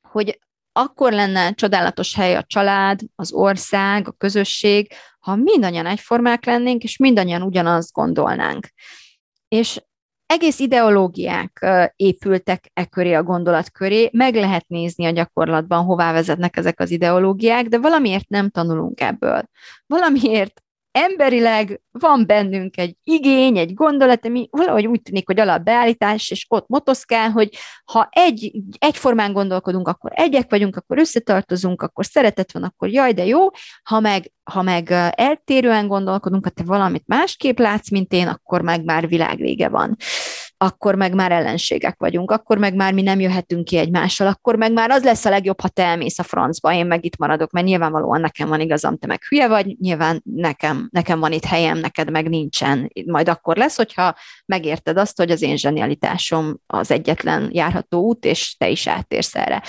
hogy akkor lenne csodálatos hely a család, az ország, a közösség, ha mindannyian egyformák lennénk, és mindannyian ugyanazt gondolnánk. És egész ideológiák épültek e köré a gondolat köré, meg lehet nézni a gyakorlatban, hová vezetnek ezek az ideológiák, de valamiért nem tanulunk ebből. Valamiért emberileg van bennünk egy igény, egy gondolat, ami valahogy úgy tűnik, hogy alapbeállítás, és ott motoszkál, hogy ha egy, egyformán gondolkodunk, akkor egyek vagyunk, akkor összetartozunk, akkor szeretet van, akkor jaj, de jó, ha meg, ha meg eltérően gondolkodunk, ha te valamit másképp látsz, mint én, akkor meg már világvége van akkor meg már ellenségek vagyunk, akkor meg már mi nem jöhetünk ki egymással, akkor meg már az lesz a legjobb, ha te elmész a francba, én meg itt maradok, mert nyilvánvalóan nekem van igazam, te meg hülye vagy, nyilván nekem, nekem van itt helyem, neked meg nincsen. Majd akkor lesz, hogyha megérted azt, hogy az én zsenialitásom az egyetlen járható út, és te is áttérsz erre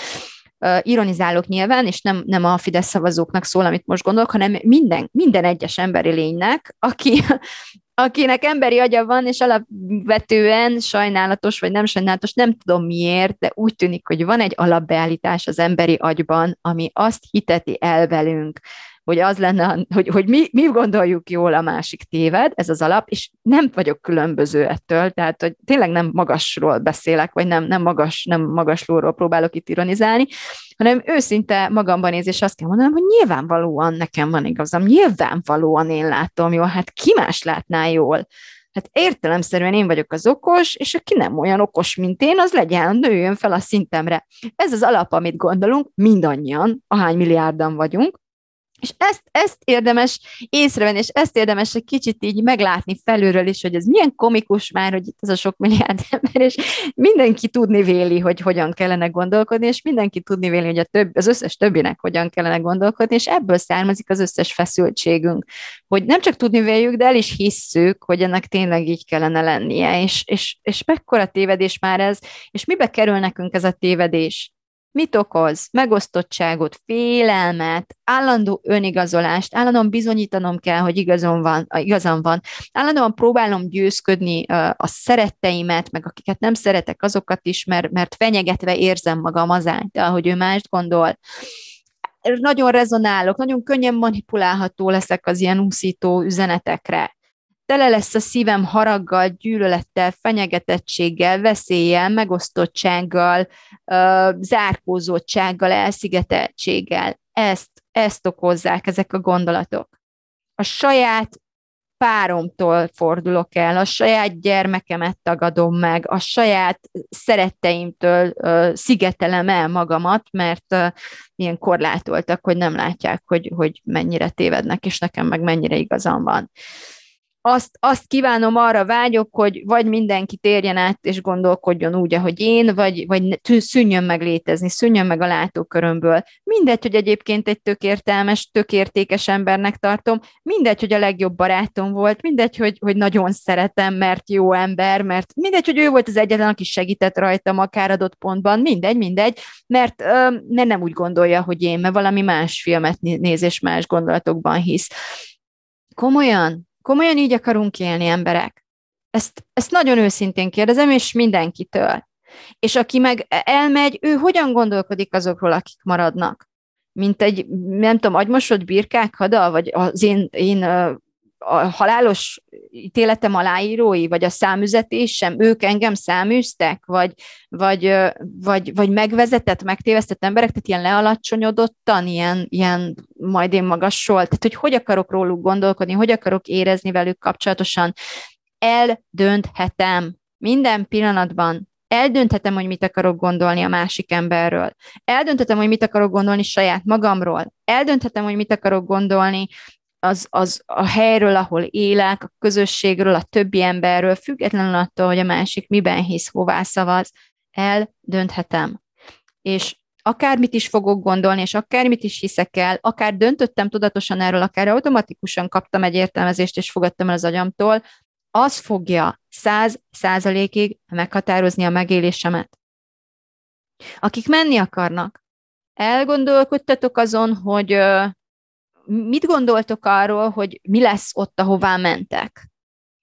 ironizálok nyilván, és nem, nem a Fidesz szavazóknak szól, amit most gondolok, hanem minden, minden egyes emberi lénynek, aki, akinek emberi agya van, és alapvetően sajnálatos, vagy nem sajnálatos, nem tudom miért, de úgy tűnik, hogy van egy alapbeállítás az emberi agyban, ami azt hiteti el velünk, hogy az lenne, hogy, hogy mi, mi gondoljuk jól, a másik téved, ez az alap, és nem vagyok különböző ettől, tehát hogy tényleg nem magasról beszélek, vagy nem, nem magas, nem magaslóról próbálok itt ironizálni, hanem őszinte magamban nézés azt kell mondanom, hogy nyilvánvalóan nekem van igazam, nyilvánvalóan én látom jól, hát ki más látná jól? Hát értelemszerűen én vagyok az okos, és aki nem olyan okos, mint én, az legyen, nőjön fel a szintemre. Ez az alap, amit gondolunk, mindannyian, ahány milliárdan vagyunk, és ezt, ezt érdemes észrevenni, és ezt érdemes egy kicsit így meglátni felülről is, hogy ez milyen komikus már, hogy itt az a sok milliárd ember, és mindenki tudni véli, hogy hogyan kellene gondolkodni, és mindenki tudni véli, hogy a több, az összes többinek hogyan kellene gondolkodni, és ebből származik az összes feszültségünk, hogy nem csak tudni véljük, de el is hisszük, hogy ennek tényleg így kellene lennie, és, és, és mekkora tévedés már ez, és mibe kerül nekünk ez a tévedés? Mit okoz? Megosztottságot, félelmet, állandó önigazolást, állandóan bizonyítanom kell, hogy igazam van, igazam van. Állandóan próbálom győzködni a szeretteimet, meg akiket nem szeretek, azokat is, mert, mert fenyegetve érzem magam azáltal, hogy ő mást gondol nagyon rezonálok, nagyon könnyen manipulálható leszek az ilyen úszító üzenetekre tele lesz a szívem haraggal, gyűlölettel, fenyegetettséggel, veszéllyel, megosztottsággal, zárkózottsággal, elszigeteltséggel. Ezt, ezt okozzák ezek a gondolatok. A saját páromtól fordulok el, a saját gyermekemet tagadom meg, a saját szeretteimtől uh, szigetelem el magamat, mert uh, ilyen korlátoltak, hogy nem látják, hogy, hogy mennyire tévednek, és nekem meg mennyire igazam van azt, azt kívánom, arra vágyok, hogy vagy mindenki térjen át és gondolkodjon úgy, ahogy én, vagy, vagy szűnjön meg létezni, szűnjön meg a látókörömből. Mindegy, hogy egyébként egy tök értelmes, tök értékes embernek tartom, mindegy, hogy a legjobb barátom volt, mindegy, hogy, hogy nagyon szeretem, mert jó ember, mert mindegy, hogy ő volt az egyetlen, aki segített rajtam akár adott pontban, mindegy, mindegy, mert, mert nem úgy gondolja, hogy én, mert valami más filmet néz és más gondolatokban hisz. Komolyan, Komolyan így akarunk élni emberek? Ezt, ezt nagyon őszintén kérdezem, és mindenkitől. És aki meg elmegy, ő hogyan gondolkodik azokról, akik maradnak? Mint egy, nem tudom, agymosott birkák hada, vagy az én, én a halálos ítéletem aláírói, vagy a számüzetésem, ők engem száműztek, vagy, vagy, vagy, vagy megvezetett, megtévesztett emberek, tehát ilyen lealacsonyodottan, ilyen, ilyen majd én magasról, tehát hogy hogy akarok róluk gondolkodni, hogy akarok érezni velük kapcsolatosan, eldönthetem minden pillanatban, eldönthetem, hogy mit akarok gondolni a másik emberről. Eldönthetem, hogy mit akarok gondolni saját magamról. Eldönthetem, hogy mit akarok gondolni az, az a helyről, ahol élek, a közösségről, a többi emberről, függetlenül attól, hogy a másik miben hisz, hová szavaz, eldönthetem. És akármit is fogok gondolni, és akármit is hiszek el, akár döntöttem tudatosan erről, akár automatikusan kaptam egy értelmezést, és fogadtam el az agyamtól, az fogja száz százalékig meghatározni a megélésemet. akik menni akarnak, elgondolkodtatok azon, hogy mit gondoltok arról, hogy mi lesz ott, ahová mentek?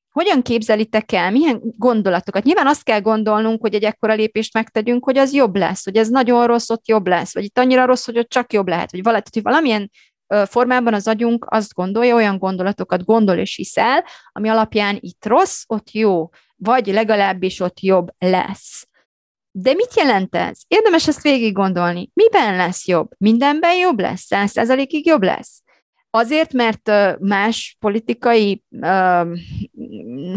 Hogyan képzelitek el, milyen gondolatokat? Nyilván azt kell gondolnunk, hogy egy ekkora lépést megtegyünk, hogy az jobb lesz, hogy ez nagyon rossz, ott jobb lesz, vagy itt annyira rossz, hogy ott csak jobb lehet, vagy valami, hogy valamilyen formában az agyunk azt gondolja, olyan gondolatokat gondol és hiszel, ami alapján itt rossz, ott jó, vagy legalábbis ott jobb lesz. De mit jelent ez? Érdemes ezt végig gondolni. Miben lesz jobb? Mindenben jobb lesz? Száz százalékig jobb lesz? Azért, mert más politikai,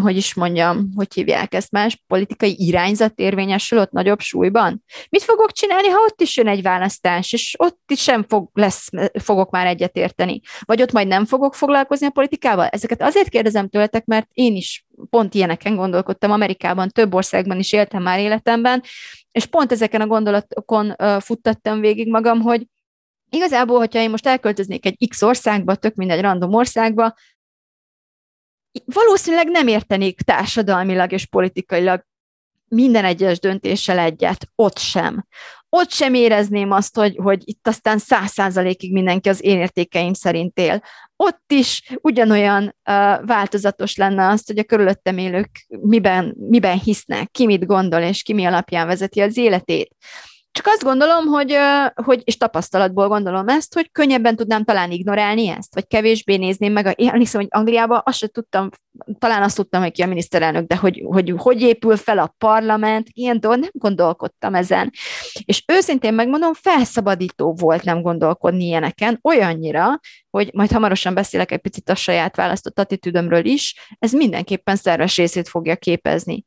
hogy is mondjam, hogy hívják ezt, más politikai irányzat érvényesül ott nagyobb súlyban? Mit fogok csinálni, ha ott is jön egy választás, és ott is sem fog, lesz, fogok már egyetérteni? Vagy ott majd nem fogok foglalkozni a politikával? Ezeket azért kérdezem tőletek, mert én is pont ilyeneken gondolkodtam Amerikában, több országban is éltem már életemben, és pont ezeken a gondolatokon futtattam végig magam, hogy Igazából, hogyha én most elköltöznék egy X országba, tök mindegy random országba, valószínűleg nem értenék társadalmilag és politikailag minden egyes döntéssel egyet, ott sem. Ott sem érezném azt, hogy, hogy itt aztán száz százalékig mindenki az én értékeim szerint él. Ott is ugyanolyan uh, változatos lenne azt, hogy a körülöttem élők miben, miben hisznek, ki mit gondol, és ki mi alapján vezeti az életét. Csak azt gondolom, hogy, hogy, és tapasztalatból gondolom ezt, hogy könnyebben tudnám talán ignorálni ezt, vagy kevésbé nézném meg. Hiszem, hogy Angliában azt sem tudtam, talán azt tudtam, hogy ki a miniszterelnök, de hogy, hogy hogy épül fel a parlament, ilyen dolog, nem gondolkodtam ezen. És őszintén megmondom, felszabadító volt nem gondolkodni ilyeneken, olyannyira, hogy majd hamarosan beszélek egy picit a saját választott attitűdömről is, ez mindenképpen szerves részét fogja képezni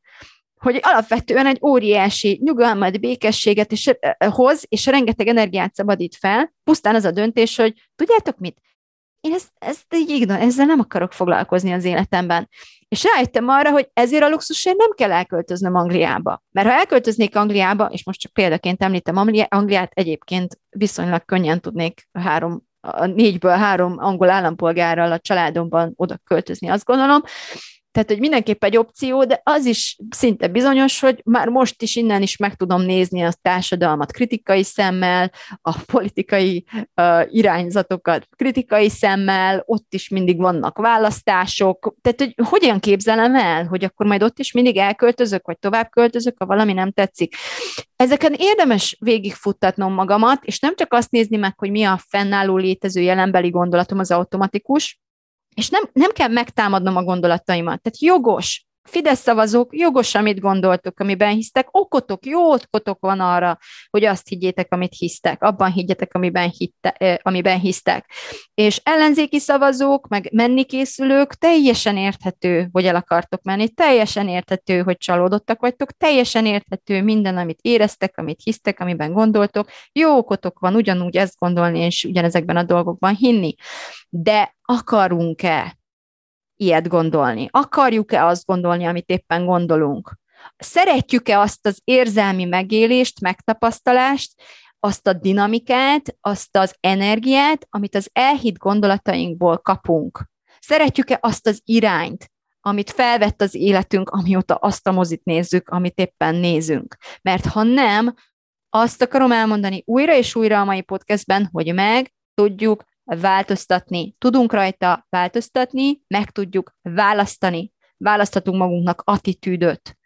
hogy alapvetően egy óriási nyugalmat, békességet is hoz, és rengeteg energiát szabadít fel, pusztán az a döntés, hogy tudjátok mit? Én ezt, ezt így ignon, ezzel nem akarok foglalkozni az életemben. És rájöttem arra, hogy ezért a luxusért nem kell elköltöznöm Angliába. Mert ha elköltöznék Angliába, és most csak példaként említem Angliát, egyébként viszonylag könnyen tudnék három a négyből három angol állampolgárral a családomban oda költözni, azt gondolom, tehát, hogy mindenképp egy opció, de az is szinte bizonyos, hogy már most is innen is meg tudom nézni a társadalmat kritikai szemmel, a politikai uh, irányzatokat kritikai szemmel, ott is mindig vannak választások. Tehát, hogy hogyan képzelem el, hogy akkor majd ott is mindig elköltözök, vagy tovább költözök, ha valami nem tetszik. Ezeken érdemes végigfuttatnom magamat, és nem csak azt nézni meg, hogy mi a fennálló létező jelenbeli gondolatom az automatikus, és nem, nem kell megtámadnom a gondolataimat. Tehát jogos, Fidesz szavazók, jogos, amit gondoltok, amiben hisztek, okotok, jó okotok van arra, hogy azt higgyétek, amit hisztek, abban higgyetek, amiben, hitte, amiben hisztek. És ellenzéki szavazók, meg menni készülők, teljesen érthető, hogy el akartok menni, teljesen érthető, hogy csalódottak vagytok, teljesen érthető minden, amit éreztek, amit hisztek, amiben gondoltok, jó okotok van ugyanúgy ezt gondolni, és ugyanezekben a dolgokban hinni. De akarunk-e ilyet gondolni? Akarjuk-e azt gondolni, amit éppen gondolunk? Szeretjük-e azt az érzelmi megélést, megtapasztalást, azt a dinamikát, azt az energiát, amit az elhitt gondolatainkból kapunk? Szeretjük-e azt az irányt, amit felvett az életünk, amióta azt a mozit nézzük, amit éppen nézünk? Mert ha nem, azt akarom elmondani újra és újra a mai podcastben, hogy meg tudjuk változtatni, tudunk rajta változtatni, meg tudjuk választani, választhatunk magunknak attitűdöt.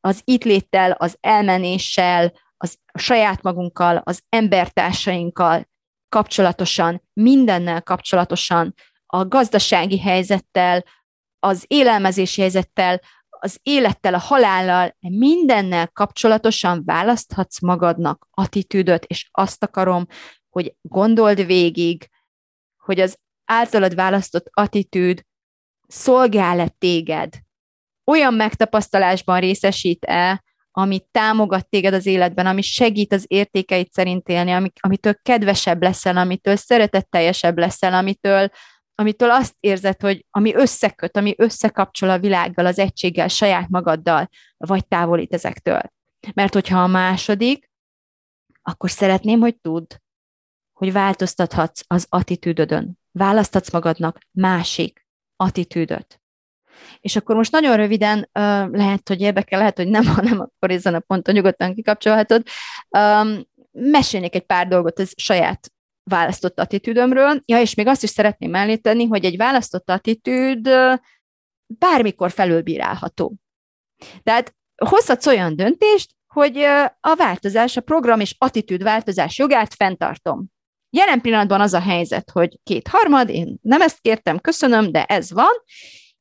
Az itt léttel, az elmenéssel, az saját magunkkal, az embertársainkkal kapcsolatosan, mindennel kapcsolatosan, a gazdasági helyzettel, az élelmezési helyzettel, az élettel, a halállal, mindennel kapcsolatosan választhatsz magadnak attitűdöt, és azt akarom, hogy gondold végig, hogy az általad választott attitűd szolgál-e téged, olyan megtapasztalásban részesít-e, ami támogat téged az életben, ami segít az értékeit szerint élni, amitől kedvesebb leszel, amitől szeretetteljesebb leszel, amitől, amitől azt érzed, hogy ami összeköt, ami összekapcsol a világgal, az egységgel, saját magaddal, vagy távolít ezektől. Mert hogyha a második, akkor szeretném, hogy tudd, hogy változtathatsz az attitűdödön. Választatsz magadnak másik attitűdöt. És akkor most nagyon röviden, lehet, hogy érdekel, lehet, hogy nem, hanem akkor ezen a ponton nyugodtan kikapcsolhatod. Mesélnék egy pár dolgot az saját választott attitűdömről. Ja, és még azt is szeretném említeni, hogy egy választott attitűd bármikor felülbírálható. Tehát hozhatsz olyan döntést, hogy a változás, a program és attitűd változás jogát fenntartom. Jelen pillanatban az a helyzet, hogy kétharmad, én nem ezt kértem, köszönöm, de ez van,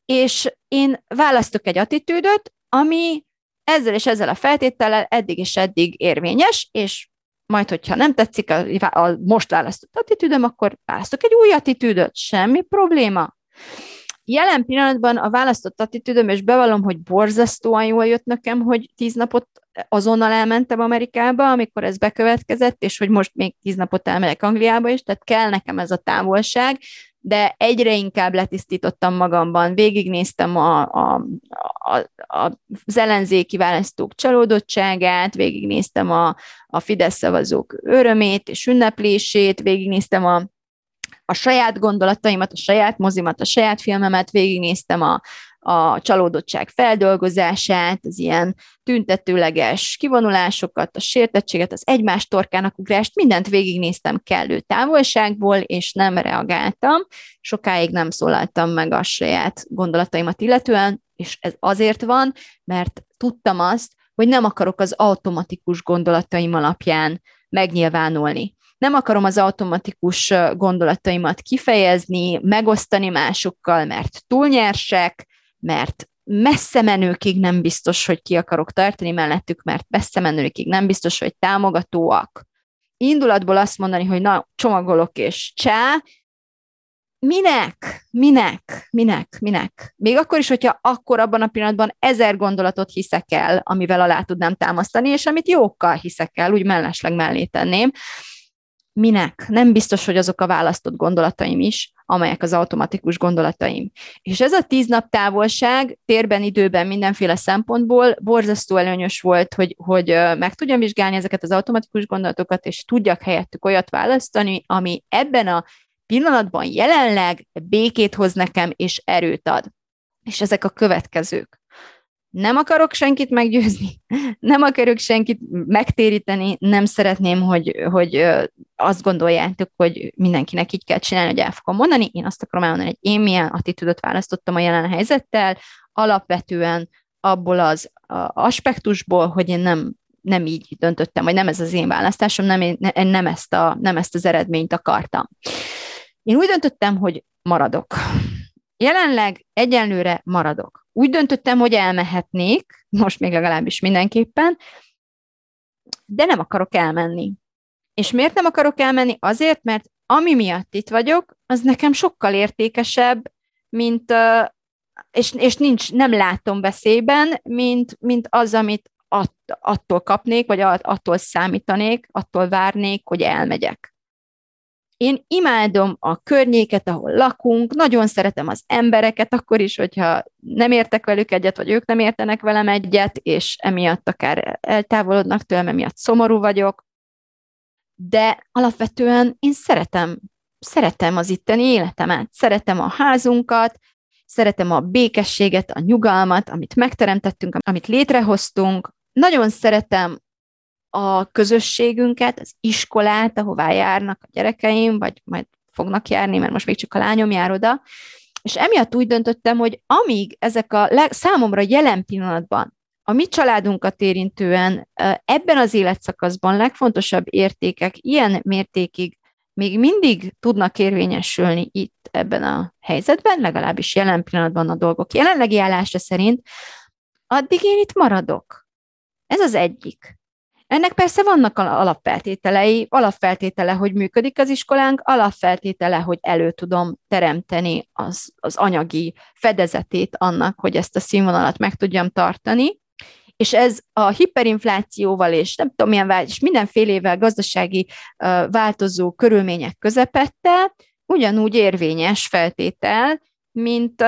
és én választok egy attitűdöt, ami ezzel és ezzel a feltétellel eddig és eddig érvényes, és majd, hogyha nem tetszik a, a most választott attitűdöm, akkor választok egy új attitűdöt, semmi probléma. Jelen pillanatban a választott attitűdöm, és bevallom, hogy borzasztóan jól jött nekem, hogy tíz napot azonnal elmentem Amerikába, amikor ez bekövetkezett, és hogy most még tíz napot elmegyek Angliába is, tehát kell nekem ez a távolság, de egyre inkább letisztítottam magamban, végignéztem a, a, a, a, az ellenzéki választók csalódottságát, végignéztem a, a Fidesz szavazók örömét és ünneplését, végignéztem a, a saját gondolataimat, a saját mozimat, a saját filmemet, végignéztem a, a csalódottság feldolgozását, az ilyen tüntetőleges kivonulásokat, a sértettséget, az egymás torkának ugrást, mindent végignéztem kellő távolságból, és nem reagáltam. Sokáig nem szólaltam meg a saját gondolataimat illetően, és ez azért van, mert tudtam azt, hogy nem akarok az automatikus gondolataim alapján megnyilvánulni. Nem akarom az automatikus gondolataimat kifejezni, megosztani másokkal, mert túl nyersek, mert messze menőkig nem biztos, hogy ki akarok tartani mellettük, mert messze menőkig nem biztos, hogy támogatóak. Indulatból azt mondani, hogy na, csomagolok és csá, minek, minek, minek, minek. Még akkor is, hogyha akkor abban a pillanatban ezer gondolatot hiszek el, amivel alá tudnám támasztani, és amit jókkal hiszek el, úgy mellesleg mellé tenném, minek? Nem biztos, hogy azok a választott gondolataim is, amelyek az automatikus gondolataim. És ez a tíz nap távolság térben, időben, mindenféle szempontból borzasztó előnyös volt, hogy, hogy meg tudjam vizsgálni ezeket az automatikus gondolatokat, és tudjak helyettük olyat választani, ami ebben a pillanatban jelenleg békét hoz nekem, és erőt ad. És ezek a következők nem akarok senkit meggyőzni, nem akarok senkit megtéríteni, nem szeretném, hogy, hogy azt gondoljátok, hogy mindenkinek így kell csinálni, hogy el fogom mondani. Én azt akarom elmondani, hogy én milyen attitűdöt választottam a jelen helyzettel, alapvetően abból az aspektusból, hogy én nem, nem így döntöttem, vagy nem ez az én választásom, nem, én, nem, ezt a, nem ezt az eredményt akartam. Én úgy döntöttem, hogy maradok. Jelenleg egyenlőre maradok úgy döntöttem, hogy elmehetnék, most még legalábbis mindenképpen, de nem akarok elmenni. És miért nem akarok elmenni? Azért, mert ami miatt itt vagyok, az nekem sokkal értékesebb, mint, és, és nincs, nem látom veszélyben, mint, mint az, amit att, attól kapnék, vagy attól számítanék, attól várnék, hogy elmegyek. Én imádom a környéket, ahol lakunk, nagyon szeretem az embereket, akkor is, hogyha nem értek velük egyet, vagy ők nem értenek velem egyet, és emiatt akár eltávolodnak tőlem, emiatt szomorú vagyok. De alapvetően én szeretem, szeretem az itteni életemet, szeretem a házunkat, szeretem a békességet, a nyugalmat, amit megteremtettünk, amit létrehoztunk, nagyon szeretem a közösségünket, az iskolát, ahová járnak a gyerekeim, vagy majd fognak járni, mert most még csak a lányom jár oda, és emiatt úgy döntöttem, hogy amíg ezek a leg, számomra jelen pillanatban a mi családunkat érintően ebben az életszakaszban legfontosabb értékek ilyen mértékig még mindig tudnak érvényesülni itt ebben a helyzetben, legalábbis jelen pillanatban a dolgok jelenlegi állása szerint, addig én itt maradok. Ez az egyik. Ennek persze vannak alapfeltételei, alapfeltétele, hogy működik az iskolánk, alapfeltétele, hogy elő tudom teremteni az, az anyagi fedezetét annak, hogy ezt a színvonalat meg tudjam tartani, és ez a hiperinflációval és nem tudom milyen és mindenfélével gazdasági változó körülmények közepette ugyanúgy érvényes feltétel, mint,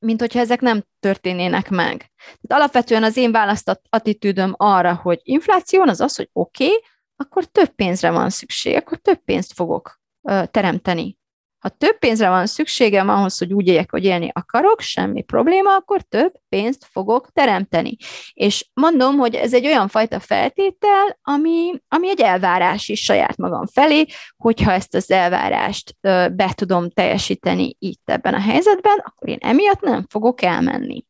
mint hogyha ezek nem történnének meg. Tehát alapvetően az én választott attitűdöm arra, hogy infláció az az, hogy oké, okay, akkor több pénzre van szükség, akkor több pénzt fogok teremteni. Ha több pénzre van szükségem ahhoz, hogy úgy éljek, hogy élni akarok, semmi probléma, akkor több pénzt fogok teremteni. És mondom, hogy ez egy olyan fajta feltétel, ami, ami egy elvárás is saját magam felé, hogyha ezt az elvárást be tudom teljesíteni itt ebben a helyzetben, akkor én emiatt nem fogok elmenni.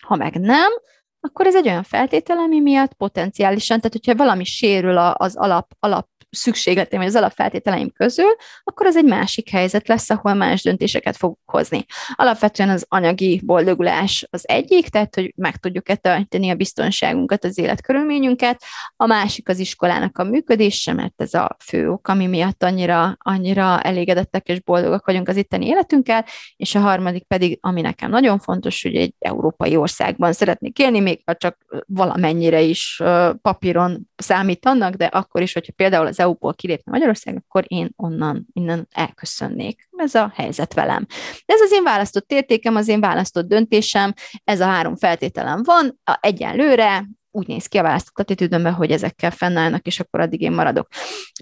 Ha meg nem, akkor ez egy olyan feltétel, ami miatt potenciálisan, tehát hogyha valami sérül az alap, alap szükségleteim, vagy az alapfeltételeim közül, akkor az egy másik helyzet lesz, ahol más döntéseket fogok hozni. Alapvetően az anyagi boldogulás az egyik, tehát hogy meg tudjuk-e tartani a biztonságunkat, az életkörülményünket, a másik az iskolának a működése, mert ez a fő ok, ami miatt annyira, annyira elégedettek és boldogak vagyunk az itteni életünkkel, és a harmadik pedig, ami nekem nagyon fontos, hogy egy európai országban szeretnék élni, még ha csak valamennyire is papíron számít annak, de akkor is, hogyha például az EU-ból kilépne Magyarország, akkor én onnan, innen elköszönnék. Ez a helyzet velem. De ez az én választott értékem, az én választott döntésem, ez a három feltételem van, a egyenlőre, úgy néz ki a választott attitűdömben, hogy ezekkel fennállnak, és akkor addig én maradok.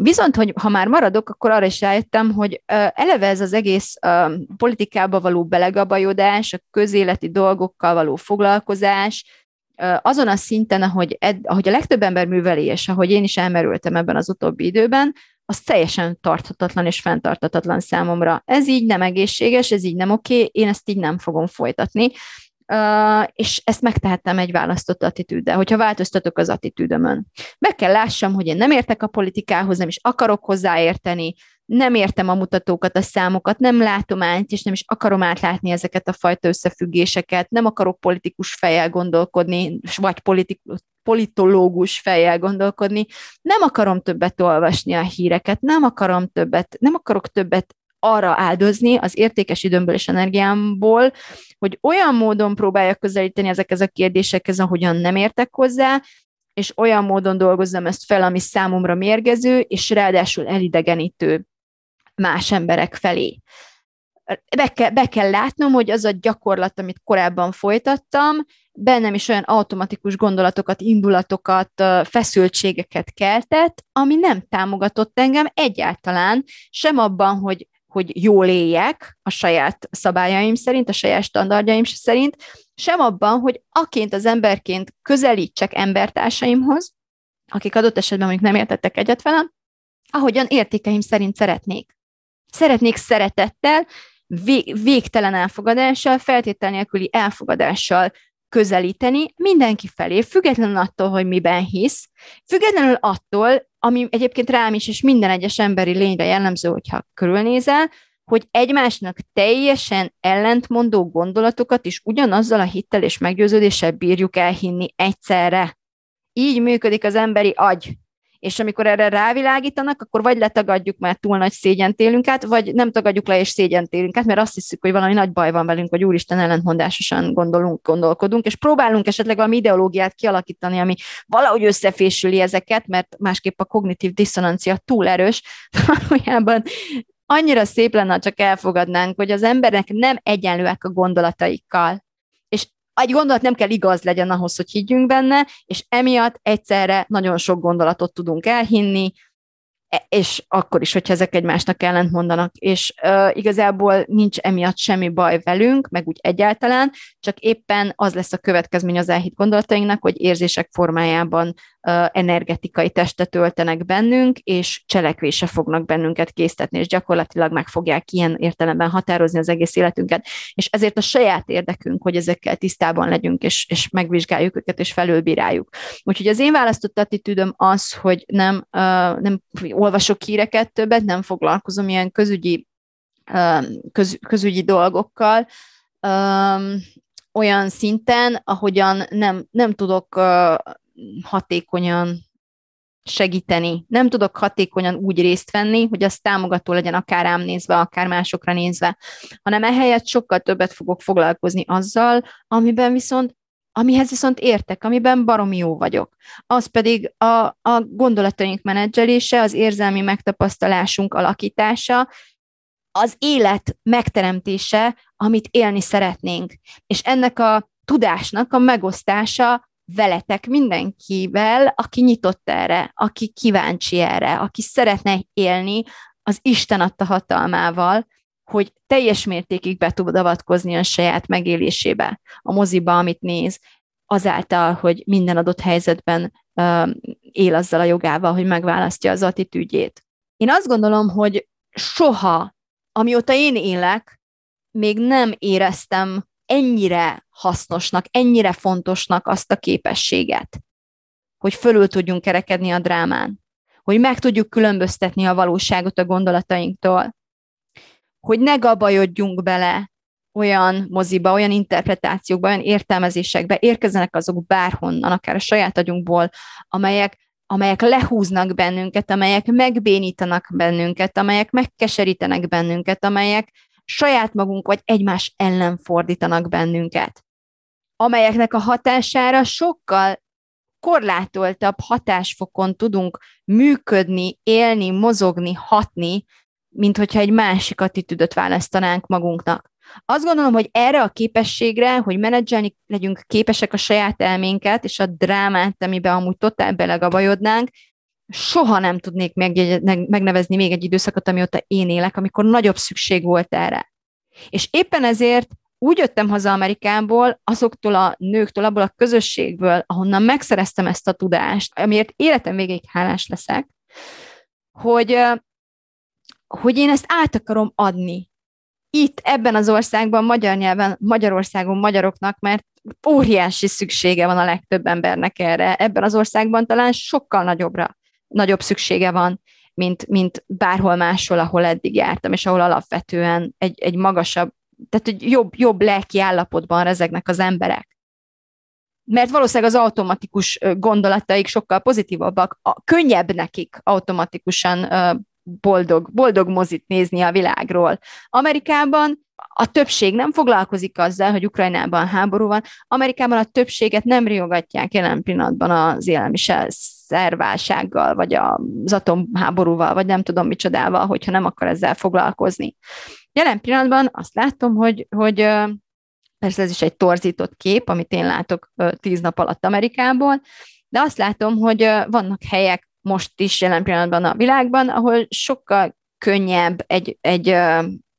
Viszont, hogy ha már maradok, akkor arra is rájöttem, hogy eleve ez az egész politikába való belegabajodás, a közéleti dolgokkal való foglalkozás, azon a szinten, ahogy, ed, ahogy a legtöbb ember műveli, és ahogy én is elmerültem ebben az utóbbi időben, az teljesen tarthatatlan és fenntartatatlan számomra. Ez így nem egészséges, ez így nem oké, én ezt így nem fogom folytatni. Uh, és ezt megtehettem egy választott attitűddel, hogyha változtatok az attitűdömön. Be kell lássam, hogy én nem értek a politikához, nem is akarok hozzáérteni, nem értem a mutatókat, a számokat, nem látom át, és nem is akarom átlátni ezeket a fajta összefüggéseket, nem akarok politikus fejjel gondolkodni, vagy politikus, politológus fejjel gondolkodni, nem akarom többet olvasni a híreket, nem akarom többet, nem akarok többet arra áldozni az értékes időmből és energiámból, hogy olyan módon próbáljak közelíteni ezekhez a kérdésekhez, ahogyan nem értek hozzá, és olyan módon dolgozzam ezt fel, ami számomra mérgező, és ráadásul elidegenítő más emberek felé. Be kell, be kell látnom, hogy az a gyakorlat, amit korábban folytattam, bennem is olyan automatikus gondolatokat, indulatokat, feszültségeket keltett, ami nem támogatott engem egyáltalán, sem abban, hogy hogy jól éljek a saját szabályaim szerint, a saját standardjaim szerint, sem abban, hogy aként az emberként közelítsek embertársaimhoz, akik adott esetben mondjuk nem értettek egyet velem, ahogyan értékeim szerint szeretnék. Szeretnék szeretettel, vég, végtelen elfogadással, feltétel nélküli elfogadással közelíteni mindenki felé, függetlenül attól, hogy miben hisz, függetlenül attól, ami egyébként rám is, és minden egyes emberi lényre jellemző, hogyha körülnézel, hogy egymásnak teljesen ellentmondó gondolatokat is ugyanazzal a hittel és meggyőződéssel bírjuk elhinni egyszerre. Így működik az emberi agy és amikor erre rávilágítanak, akkor vagy letagadjuk, mert túl nagy szégyent élünk át, vagy nem tagadjuk le, és szégyent élünk át, mert azt hiszük, hogy valami nagy baj van velünk, vagy úristen ellentmondásosan gondolunk, gondolkodunk, és próbálunk esetleg valami ideológiát kialakítani, ami valahogy összefésüli ezeket, mert másképp a kognitív diszonancia túl erős, valójában annyira szép lenne, csak elfogadnánk, hogy az emberek nem egyenlőek a gondolataikkal egy gondolat nem kell igaz legyen ahhoz, hogy higgyünk benne, és emiatt egyszerre nagyon sok gondolatot tudunk elhinni, és akkor is, hogyha ezek egymásnak ellent mondanak, és uh, igazából nincs emiatt semmi baj velünk, meg úgy egyáltalán, csak éppen az lesz a következmény az elhitt gondolatainknak, hogy érzések formájában uh, energetikai testet öltenek bennünk, és cselekvése fognak bennünket késztetni, és gyakorlatilag meg fogják ilyen értelemben határozni az egész életünket. És ezért a saját érdekünk, hogy ezekkel tisztában legyünk, és, és megvizsgáljuk őket, és felülbíráljuk. Úgyhogy az én választott attitűdöm az, hogy nem, uh, nem olvasok híreket többet, nem foglalkozom ilyen közügyi, köz, közügyi dolgokkal, olyan szinten, ahogyan nem, nem tudok hatékonyan segíteni. Nem tudok hatékonyan úgy részt venni, hogy az támogató legyen akár rám nézve, akár másokra nézve, hanem ehelyett sokkal többet fogok foglalkozni azzal, amiben viszont amihez viszont értek, amiben baromi jó vagyok. Az pedig a, a gondolataink menedzselése, az érzelmi megtapasztalásunk alakítása, az élet megteremtése, amit élni szeretnénk. És ennek a tudásnak a megosztása veletek mindenkivel, aki nyitott erre, aki kíváncsi erre, aki szeretne élni az Isten adta hatalmával, hogy teljes mértékig be tud avatkozni a saját megélésébe, a moziba, amit néz, azáltal, hogy minden adott helyzetben uh, él azzal a jogával, hogy megválasztja az attitűdjét. Én azt gondolom, hogy soha, amióta én élek, még nem éreztem ennyire hasznosnak, ennyire fontosnak azt a képességet, hogy fölül tudjunk kerekedni a drámán, hogy meg tudjuk különböztetni a valóságot a gondolatainktól, hogy ne gabajodjunk bele olyan moziba, olyan interpretációkba, olyan értelmezésekbe, érkezzenek azok bárhonnan, akár a saját agyunkból, amelyek, amelyek lehúznak bennünket, amelyek megbénítanak bennünket, amelyek megkeserítenek bennünket, amelyek saját magunk vagy egymás ellen fordítanak bennünket, amelyeknek a hatására sokkal korlátoltabb hatásfokon tudunk működni, élni, mozogni, hatni, mint hogyha egy másik attitűdöt választanánk magunknak. Azt gondolom, hogy erre a képességre, hogy menedzselni legyünk képesek a saját elménket, és a drámát, amiben amúgy totál belegabajodnánk, soha nem tudnék megnevezni még egy időszakot, amióta én élek, amikor nagyobb szükség volt erre. És éppen ezért úgy jöttem haza Amerikából, azoktól a nőktől, abból a közösségből, ahonnan megszereztem ezt a tudást, amiért életem végéig hálás leszek, hogy, hogy én ezt át akarom adni. Itt, ebben az országban, magyar nyelven, Magyarországon magyaroknak, mert óriási szüksége van a legtöbb embernek erre. Ebben az országban talán sokkal nagyobbra, nagyobb szüksége van, mint, mint bárhol máshol, ahol eddig jártam, és ahol alapvetően egy, egy magasabb tehát hogy jobb, jobb lelki állapotban rezegnek az emberek. Mert valószínűleg az automatikus gondolataik sokkal pozitívabbak, a, könnyebb nekik automatikusan boldog, boldog mozit nézni a világról. Amerikában a többség nem foglalkozik azzal, hogy Ukrajnában háború van. Amerikában a többséget nem riogatják jelen pillanatban az élelmiszer szerválsággal, vagy az atomháborúval, vagy nem tudom micsodával, hogyha nem akar ezzel foglalkozni. Jelen pillanatban azt látom, hogy, hogy persze ez is egy torzított kép, amit én látok tíz nap alatt Amerikából, de azt látom, hogy vannak helyek most is jelen pillanatban a világban, ahol sokkal könnyebb egy, egy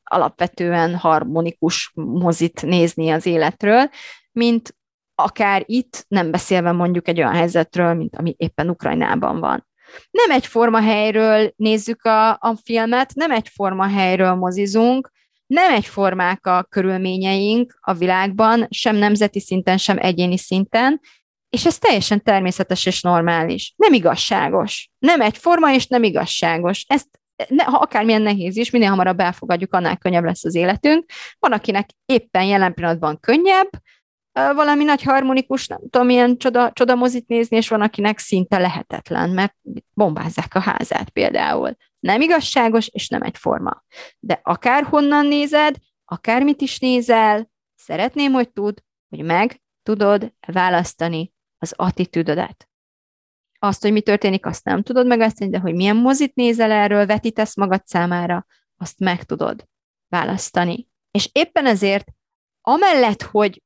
alapvetően harmonikus mozit nézni az életről, mint akár itt, nem beszélve mondjuk egy olyan helyzetről, mint ami éppen Ukrajnában van. Nem egyforma helyről nézzük a, a filmet, nem egyforma helyről mozizunk, nem egyformák a körülményeink a világban, sem nemzeti szinten, sem egyéni szinten, és ez teljesen természetes és normális. Nem igazságos. Nem egyforma és nem igazságos. Ezt ne, ha akármilyen nehéz is, minél hamarabb elfogadjuk, annál könnyebb lesz az életünk. Van, akinek éppen jelen pillanatban könnyebb, valami nagy harmonikus, nem tudom, milyen csoda, csoda mozit nézni, és van, akinek szinte lehetetlen, mert bombázzák a házát például. Nem igazságos, és nem egyforma. De akárhonnan nézed, akármit is nézel, szeretném, hogy tud, hogy meg tudod választani az attitűdödet. Azt, hogy mi történik, azt nem tudod megválasztani, de hogy milyen mozit nézel erről, vetítesz magad számára, azt meg tudod választani. És éppen ezért, amellett, hogy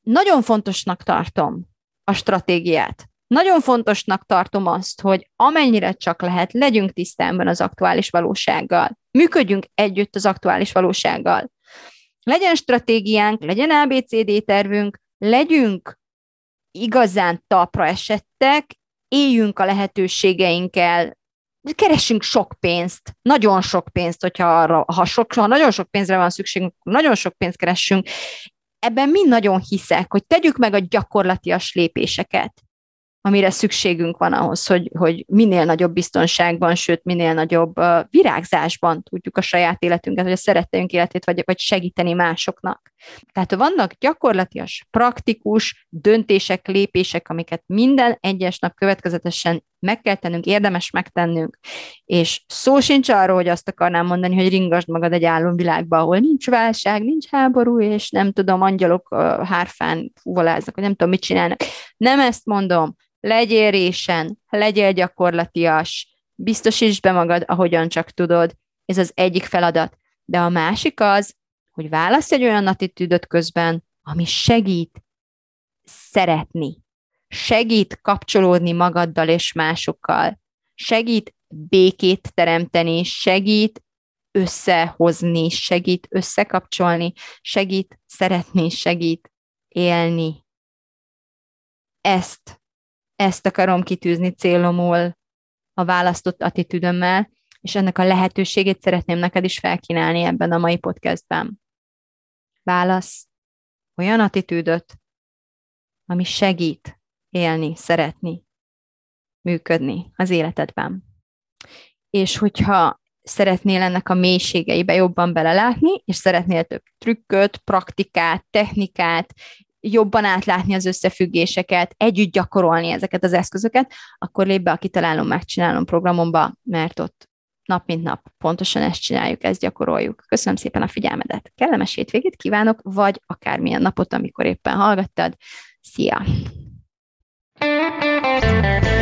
nagyon fontosnak tartom a stratégiát. Nagyon fontosnak tartom azt, hogy amennyire csak lehet, legyünk tisztában az aktuális valósággal. Működjünk együtt az aktuális valósággal. Legyen stratégiánk, legyen ABCD tervünk, legyünk igazán talpra esettek, éljünk a lehetőségeinkkel, keressünk sok pénzt, nagyon sok pénzt, hogyha arra, ha, sok, ha nagyon sok pénzre van szükségünk, nagyon sok pénzt keressünk, ebben mind nagyon hiszek, hogy tegyük meg a gyakorlatias lépéseket amire szükségünk van ahhoz, hogy, hogy minél nagyobb biztonságban, sőt, minél nagyobb virágzásban tudjuk a saját életünket, vagy a szeretteink életét, vagy, vagy segíteni másoknak. Tehát vannak gyakorlatias, praktikus döntések, lépések, amiket minden egyes nap következetesen meg kell tennünk, érdemes megtennünk. És szó sincs arról, hogy azt akarnám mondani, hogy ringasd magad egy álomvilágba, ahol nincs válság, nincs háború, és nem tudom, angyalok hárfán fúvaláznak, vagy nem tudom, mit csinálnak. Nem ezt mondom, legyél résen, legyél gyakorlatias, biztosítsd be magad, ahogyan csak tudod. Ez az egyik feladat. De a másik az, hogy válasz egy olyan attitűdöt közben, ami segít szeretni, segít kapcsolódni magaddal és másokkal, segít békét teremteni, segít összehozni, segít összekapcsolni, segít szeretni, segít élni. Ezt, ezt akarom kitűzni célomul a választott attitűdömmel, és ennek a lehetőségét szeretném neked is felkínálni ebben a mai podcastben. Válasz olyan attitűdöt, ami segít élni, szeretni, működni az életedben. És hogyha szeretnél ennek a mélységeibe jobban belelátni, és szeretnél több trükköt, praktikát, technikát, jobban átlátni az összefüggéseket, együtt gyakorolni ezeket az eszközöket, akkor lép be a Kitalálom, Megcsinálom programomba, mert ott nap mint nap pontosan ezt csináljuk, ezt gyakoroljuk. Köszönöm szépen a figyelmedet. Kellemes hétvégét kívánok, vagy akármilyen napot, amikor éppen hallgattad. Szia! Thank you.